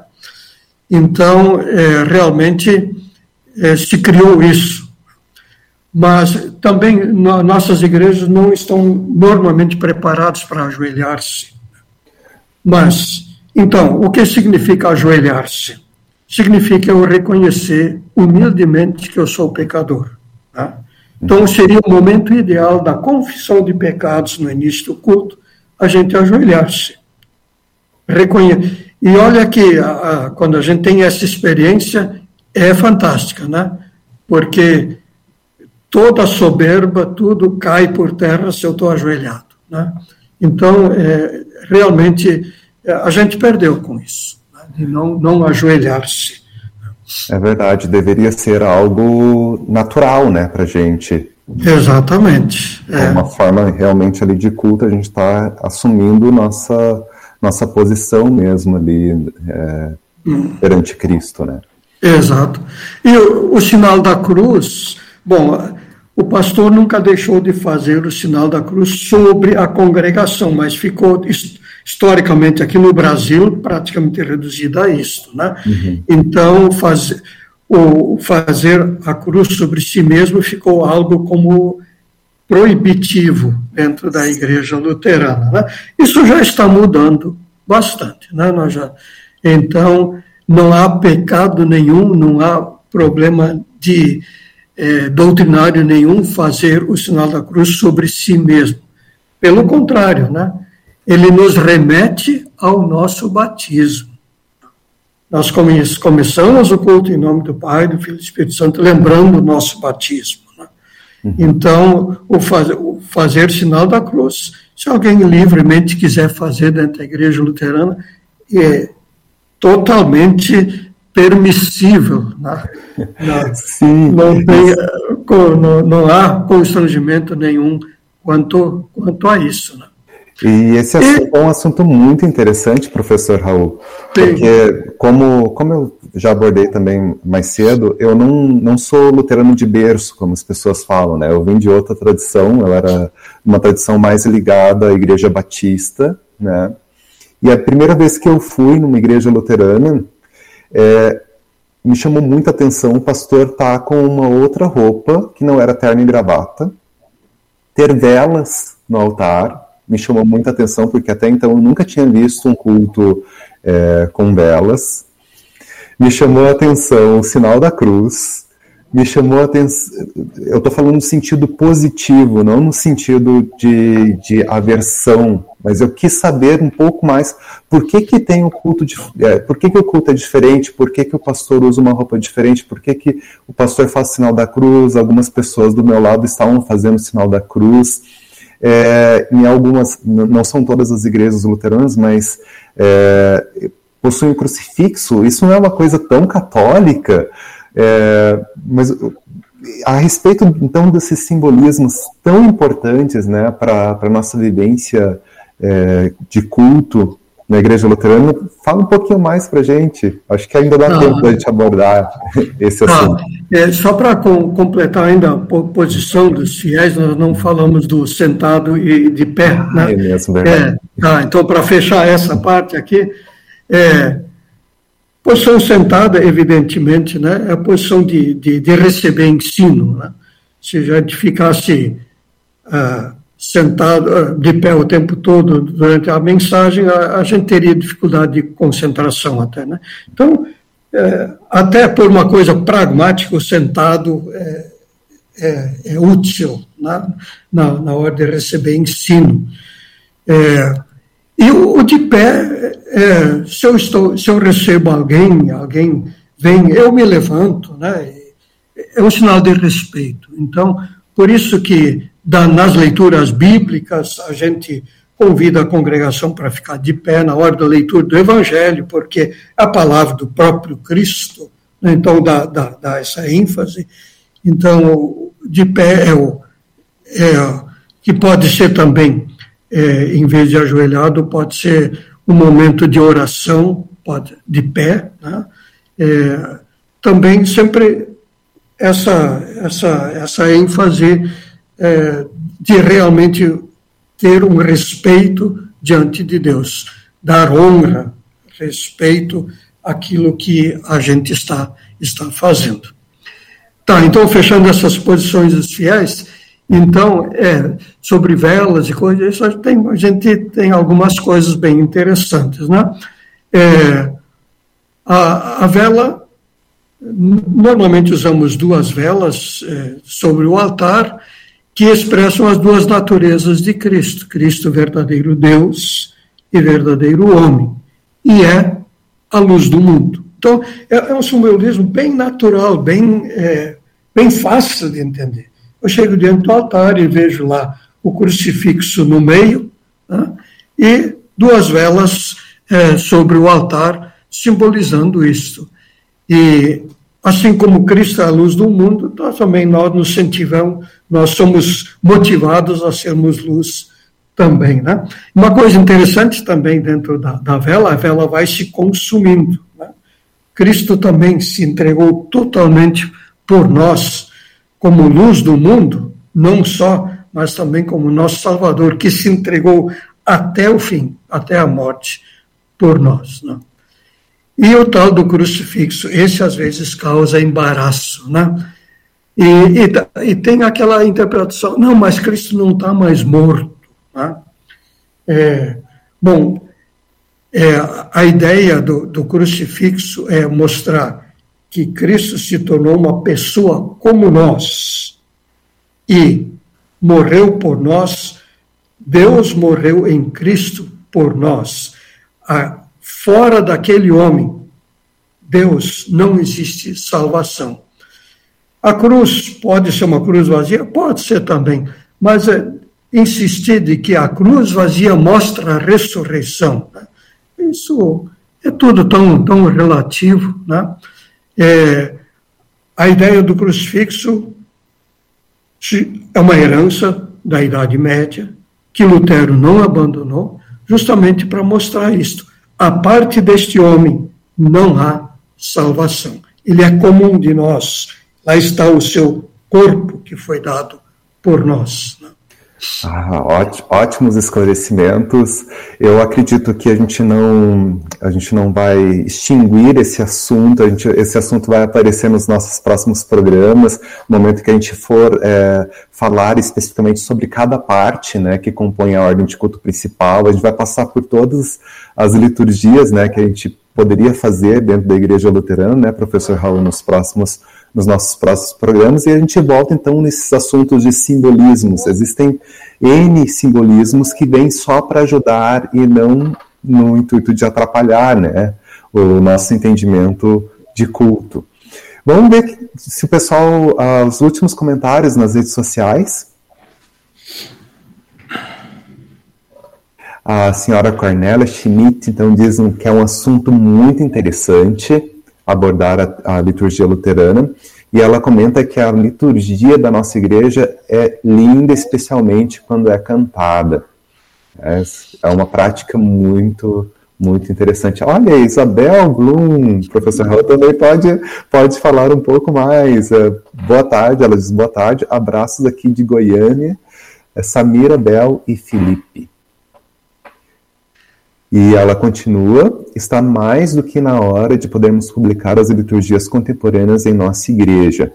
Então, é, realmente é, se criou isso. Mas também nossas igrejas não estão normalmente preparadas para ajoelhar-se mas, então, o que significa ajoelhar-se? Significa eu reconhecer humildemente que eu sou pecador. Tá? Então, seria o momento ideal da confissão de pecados no início do culto, a gente ajoelhar-se. Reconhe... E olha que a, a, quando a gente tem essa experiência, é fantástica, né? Porque toda soberba, tudo cai por terra se eu estou ajoelhado. Né? Então, é, realmente, é, a gente perdeu com isso, né, de não, não ajoelhar-se. É verdade, deveria ser algo natural, né, para gente. Exatamente. É. uma forma realmente ali de culto, a gente está assumindo nossa, nossa posição mesmo ali é, hum. perante Cristo, né? Exato. E o, o sinal da cruz, bom, o pastor nunca deixou de fazer o sinal da cruz sobre a congregação, mas ficou historicamente aqui no Brasil praticamente reduzido a isso. Né? Uhum. Então, faz, o, fazer a cruz sobre si mesmo ficou algo como proibitivo dentro da igreja luterana. Né? Isso já está mudando bastante. Né? Nós já, então, não há pecado nenhum, não há problema de é, doutrinário nenhum fazer o sinal da cruz sobre si mesmo. Pelo contrário, né? ele nos remete ao nosso batismo. Nós come começamos o culto em nome do Pai, do Filho e do Espírito Santo, lembrando o nosso batismo. Né? Uhum. Então, o, faz, o fazer sinal da cruz, se alguém livremente quiser fazer dentro da igreja luterana, é totalmente permissível. Né? Não, Sim. Não, tem, não, não, há constrangimento nenhum quanto, quanto a isso. Né? E esse assunto é um assunto muito interessante, professor Raul, porque como, como eu já abordei também mais cedo, eu não, não sou luterano de berço, como as pessoas falam, né? Eu vim de outra tradição, eu era uma tradição mais ligada à igreja batista, né? E a primeira vez que eu fui numa igreja luterana, é, me chamou muita atenção o pastor tá com uma outra roupa, que não era terno e gravata, ter velas no altar, me chamou muita atenção, porque até então eu nunca tinha visto um culto é, com velas. me chamou a atenção o sinal da cruz, me chamou a atenção. Eu estou falando no sentido positivo, não no sentido de, de aversão, mas eu quis saber um pouco mais por que, que tem o culto, de, é, por que, que o culto é diferente, por que, que o pastor usa uma roupa diferente, por que, que o pastor faz o sinal da cruz, algumas pessoas do meu lado estavam fazendo o sinal da cruz. É, em algumas, não são todas as igrejas luteranas, mas é, possuem crucifixo, isso não é uma coisa tão católica, é, mas a respeito então desses simbolismos tão importantes né, para a nossa vivência é, de culto na Igreja Luterana, fala um pouquinho mais para gente. Acho que ainda dá ah, tempo de a gente abordar esse ah, assunto. É, só para com, completar ainda a posição dos fiéis, nós não falamos do sentado e de pé. Né? É mesmo, verdade. É, tá, então, para fechar essa parte aqui, é, Posição sentada, evidentemente, né, é a posição de, de, de receber ensino. Né? Se a gente ficasse ah, sentado, ah, de pé o tempo todo durante a mensagem, a, a gente teria dificuldade de concentração até. Né? Então, é, até por uma coisa pragmática, o sentado é, é, é útil né? na, na hora de receber ensino. E o, o de pé, se, eu estou, se eu recebo alguém, alguém vem, eu me levanto, né? É um sinal de respeito. Então, por isso que da, nas leituras bíblicas a gente convida a congregação para ficar de pé na hora da leitura do Evangelho, porque é a palavra do próprio Cristo, né? então dá, dá, dá, essa ênfase. Então, de pé é o é, que pode ser também é, em vez de ajoelhado, pode ser um momento de oração, pode de pé, né? é, também sempre essa, essa, essa ênfase é, de realmente ter um respeito diante de Deus, dar honra, respeito àquilo que a gente está, está fazendo. Tá, então, fechando essas posições dos fiéis, então, é, sobre velas e coisas, a gente tem, a gente tem algumas coisas bem interessantes. Né? É, a, a, vela, normalmente usamos duas velas é, sobre o altar que expressam as duas naturezas de Cristo: Cristo, verdadeiro Deus e verdadeiro homem, e é a luz do mundo. Então, é, é um simbolismo bem natural, bem, é, bem fácil de entender. Eu chego diante do altar e vejo lá o crucifixo no meio né, e duas velas é, sobre o altar, simbolizando isto. E assim como Cristo é a luz do mundo, nós também nós nos sentimos, nós somos motivados a sermos luz também. Né? Uma coisa interessante também dentro da, da vela, a vela vai se consumindo. Né? Cristo também se entregou totalmente por nós como luz do mundo, não só, mas também como nosso Salvador, que se entregou até o fim, até a morte, por nós. Né? E o tal do crucifixo, esse às vezes causa embaraço, né? E, e, e tem aquela interpretação, não, mas Cristo não está mais morto. Né? É, bom, é, a ideia do, do crucifixo é mostrar que Cristo se tornou uma pessoa como nós e morreu por nós, Deus morreu em Cristo por nós. Fora daquele homem, Deus não existe salvação. A cruz pode ser uma cruz vazia? Pode ser também, mas é, insistir de que a cruz vazia mostra a ressurreição. Né? Isso é tudo tão, tão relativo, né? É, a ideia do crucifixo é uma herança da Idade Média, que Lutero não abandonou, justamente para mostrar isto. A parte deste homem não há salvação. Ele é comum de nós. Lá está o seu corpo que foi dado por nós. Né? Ah, ótimos esclarecimentos. Eu acredito que a gente não a gente não vai extinguir esse assunto. Gente, esse assunto vai aparecer nos nossos próximos programas, no momento que a gente for é, falar especificamente sobre cada parte, né, que compõe a ordem de culto principal. A gente vai passar por todas as liturgias, né, que a gente poderia fazer dentro da Igreja Luterana, né, professor Raul, nos próximos nos nossos próximos programas, e a gente volta então nesses assuntos de simbolismos. Existem N simbolismos que vêm só para ajudar e não no intuito de atrapalhar né, o nosso entendimento de culto. Vamos ver se o pessoal, ah, os últimos comentários nas redes sociais. A senhora Cornélia Schmidt, então, diz que é um assunto muito interessante abordar a, a liturgia luterana. E ela comenta que a liturgia da nossa igreja é linda, especialmente quando é cantada. É, é uma prática muito, muito interessante. Olha, Isabel Blum, professor Raul, também pode, pode falar um pouco mais. É, boa tarde, ela diz boa tarde. Abraços aqui de Goiânia, é Samira, Bel e Felipe. E ela continua: está mais do que na hora de podermos publicar as liturgias contemporâneas em nossa igreja.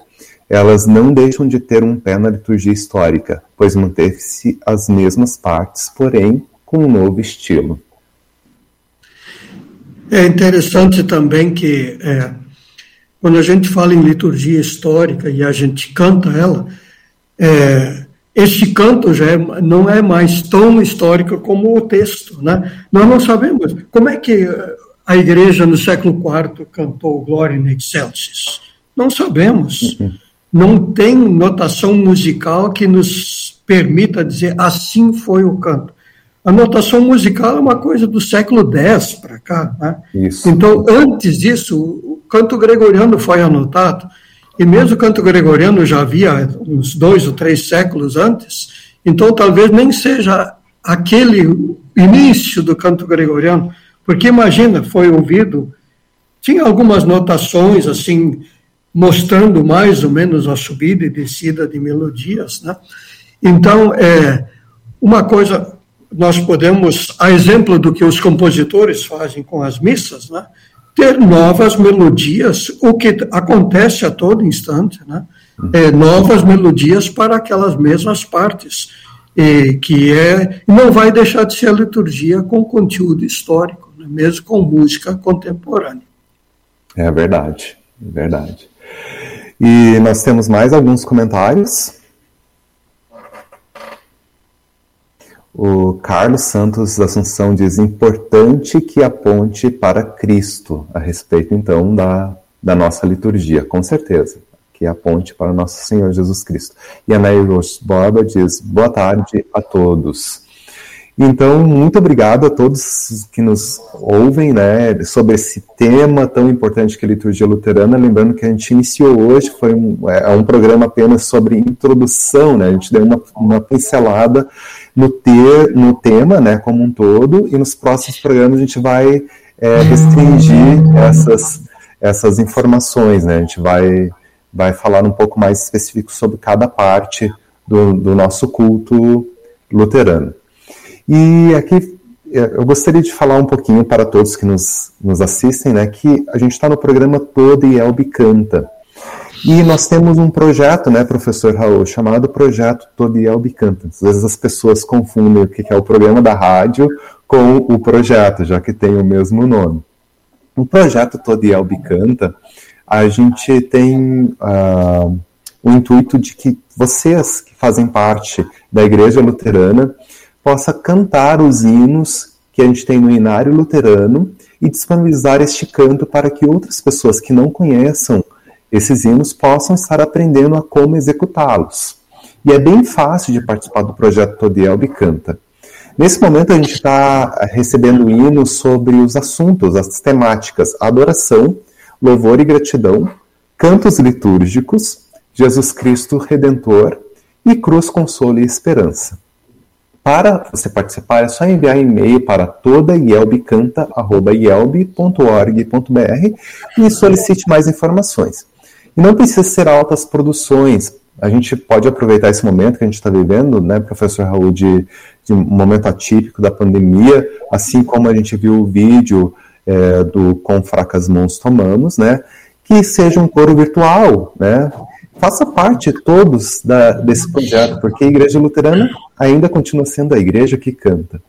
Elas não deixam de ter um pé na liturgia histórica, pois manteve-se as mesmas partes, porém com um novo estilo. É interessante também que é, quando a gente fala em liturgia histórica e a gente canta ela, é, este canto já é, não é mais tão histórico como o texto. Né? Nós não sabemos como é que a igreja no século IV cantou Glória in Excelsis. Não sabemos. Uhum. Não tem notação musical que nos permita dizer assim foi o canto. A notação musical é uma coisa do século X para cá. Né? Então, antes disso, o canto gregoriano foi anotado. E mesmo o canto gregoriano já havia uns dois ou três séculos antes, então talvez nem seja aquele início do canto gregoriano, porque imagina, foi ouvido, tinha algumas notações assim, mostrando mais ou menos a subida e descida de melodias, né? Então, é, uma coisa, nós podemos, a exemplo do que os compositores fazem com as missas, né? Ter novas melodias, o que acontece a todo instante, né? É, novas melodias para aquelas mesmas partes, e, que é não vai deixar de ser a liturgia com conteúdo histórico, né? mesmo com música contemporânea. É verdade, é verdade. E nós temos mais alguns comentários. O Carlos Santos Assunção diz: importante que aponte para Cristo, a respeito então da, da nossa liturgia, com certeza, que aponte para nosso Senhor Jesus Cristo. E a Neiros Borba diz: boa tarde a todos. Então, muito obrigado a todos que nos ouvem né, sobre esse tema tão importante que é a liturgia luterana. Lembrando que a gente iniciou hoje, foi um, é, um programa apenas sobre introdução, né, a gente deu uma, uma pincelada no, ter, no tema né, como um todo, e nos próximos programas a gente vai é, restringir essas, essas informações. Né, a gente vai, vai falar um pouco mais específico sobre cada parte do, do nosso culto luterano. E aqui é, eu gostaria de falar um pouquinho para todos que nos, nos assistem, né, que a gente está no programa Todo e Elbe Canta. E nós temos um projeto, né, professor Raul, chamado Projeto Todo Elbe Canta. Às vezes as pessoas confundem o que é o programa da rádio com o projeto, já que tem o mesmo nome. O projeto Todo e Elbe Canta, a gente tem uh, o intuito de que vocês que fazem parte da Igreja Luterana possa cantar os hinos que a gente tem no Inário Luterano e disponibilizar este canto para que outras pessoas que não conheçam esses hinos possam estar aprendendo a como executá-los. E é bem fácil de participar do projeto Todielbe Canta. Nesse momento a gente está recebendo hinos sobre os assuntos, as temáticas adoração, louvor e gratidão, cantos litúrgicos, Jesus Cristo Redentor e cruz, consolo e esperança. Para você participar, é só enviar e-mail para todaielbcanta.ielb.org.br e solicite mais informações. E não precisa ser altas produções. A gente pode aproveitar esse momento que a gente está vivendo, né, professor Raul, de, de, um momento atípico da pandemia, assim como a gente viu o vídeo é, do Com Fracas Mãos Tomamos, né, que seja um coro virtual, né, faça parte todos da, desse projeto, porque a Igreja Luterana ainda continua sendo a igreja que canta.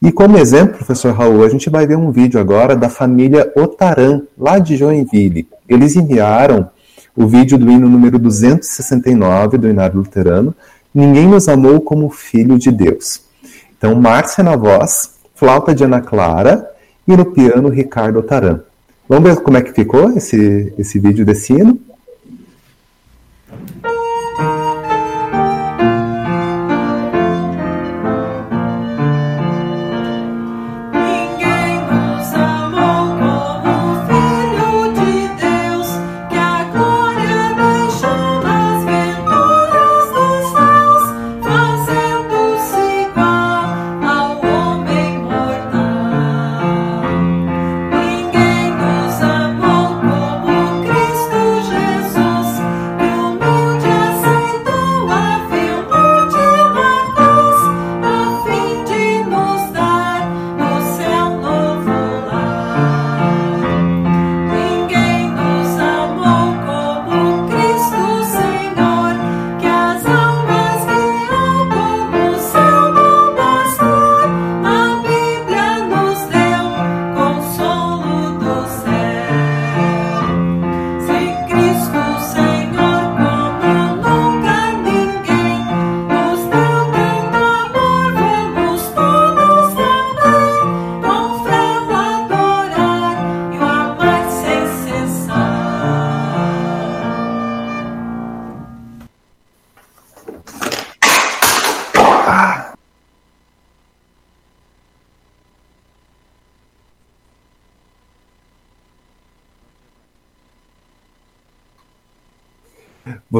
E como exemplo, professor Raul, a gente vai ver um vídeo agora da família Otaran, lá de Joinville. Eles enviaram o vídeo do hino número 269 do Inário Luterano, Ninguém nos amou como filho de Deus. Então, Márcia na voz, flauta de Ana Clara e no piano Ricardo Otaran. Vamos ver como é que ficou esse, esse vídeo desse hino?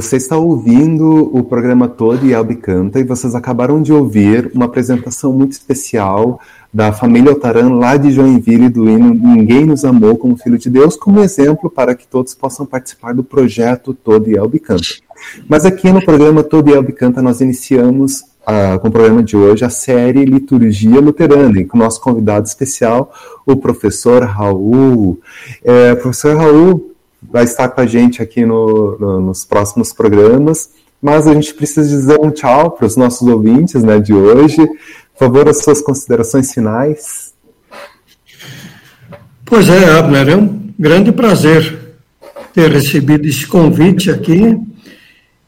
Você está ouvindo o programa todo e Elbe Canta e vocês acabaram de ouvir uma apresentação muito especial da família Otaran lá de Joinville do hino Ninguém nos amou como filho de Deus, como exemplo para que todos possam participar do projeto Todo e Elbe Canta. Mas aqui no programa Todo e Elbe Canta nós iniciamos ah, com o programa de hoje a série Liturgia Luterana, e com o nosso convidado especial, o professor Raul. É, professor Raul, vai estar com a gente aqui no, no, nos próximos programas, mas a gente precisa dizer um tchau para os nossos ouvintes né, de hoje. Por favor, as suas considerações finais. Pois é, Abner, é um grande prazer ter recebido esse convite aqui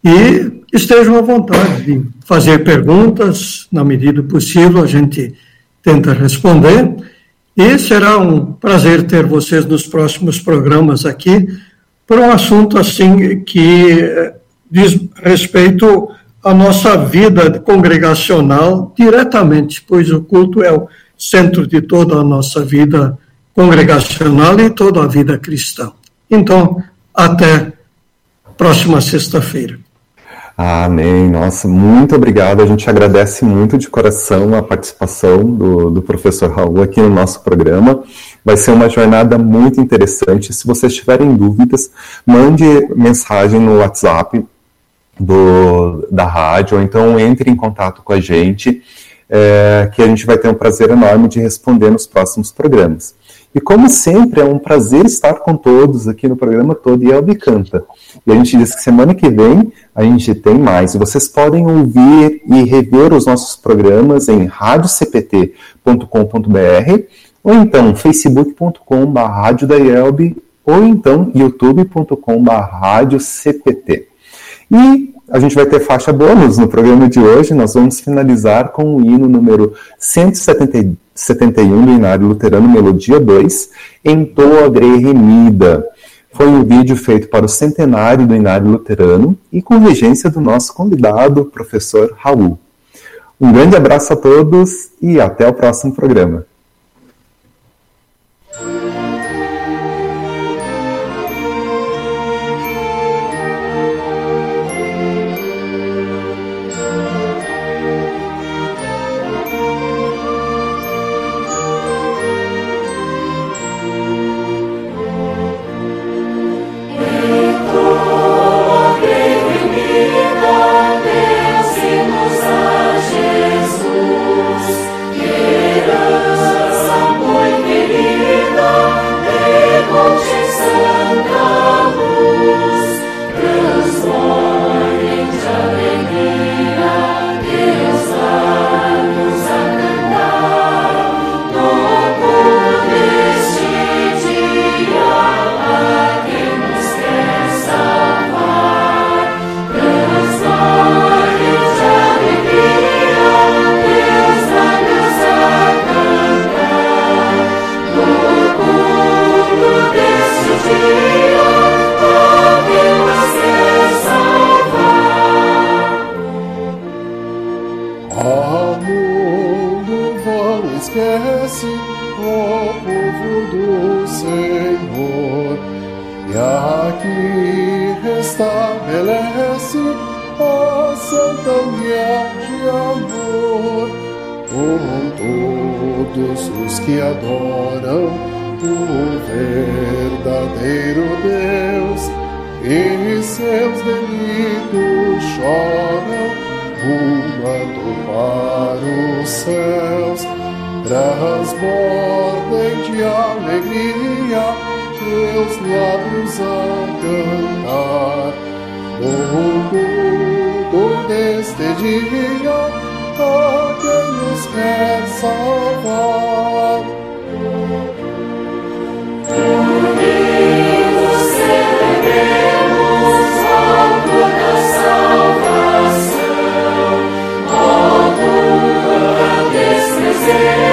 e estejam à vontade de fazer perguntas, na medida possível a gente tenta responder. E será um prazer ter vocês nos próximos programas aqui, por um assunto assim que eh, diz respeito à nossa vida congregacional diretamente, pois o culto é o centro de toda a nossa vida congregacional e toda a vida cristã. Então, até próxima sexta-feira. Amém. Nossa, muito obrigado. A gente agradece muito de coração a participação do, do professor Raul aqui no nosso programa. Vai ser uma jornada muito interessante. Se vocês tiverem dúvidas, mande mensagem no WhatsApp do, da rádio, ou então entre em contato com a gente, é, que a gente vai ter um prazer enorme de responder nos próximos programas. E como sempre, é um prazer estar com todos aqui no programa todo e Elbe Canta. E a gente diz que semana que vem a gente tem mais. Vocês podem ouvir e rever os nossos programas em radiocpt.com.br ou então facebook.com.br ou então youtube.com.br E a gente vai ter faixa bônus no programa de hoje. Nós vamos finalizar com o hino número 171 do Inário Luterano, Melodia 2, em Toa Grey Remida. Foi um vídeo feito para o centenário do Inário Luterano e com regência do nosso convidado, professor Raul. Um grande abraço a todos e até o próximo programa. Desce o povo do Senhor. E aqui restabelece a santa união de amor com todos os que adoram o verdadeiro Deus. E seus delitos choram rumando para os céus, transbordem de alegria, teus lábios ao cantar. O culto deste dia, a quem nos quer salvar. Unidos celebremos algo da salvação, a tua desprezemos.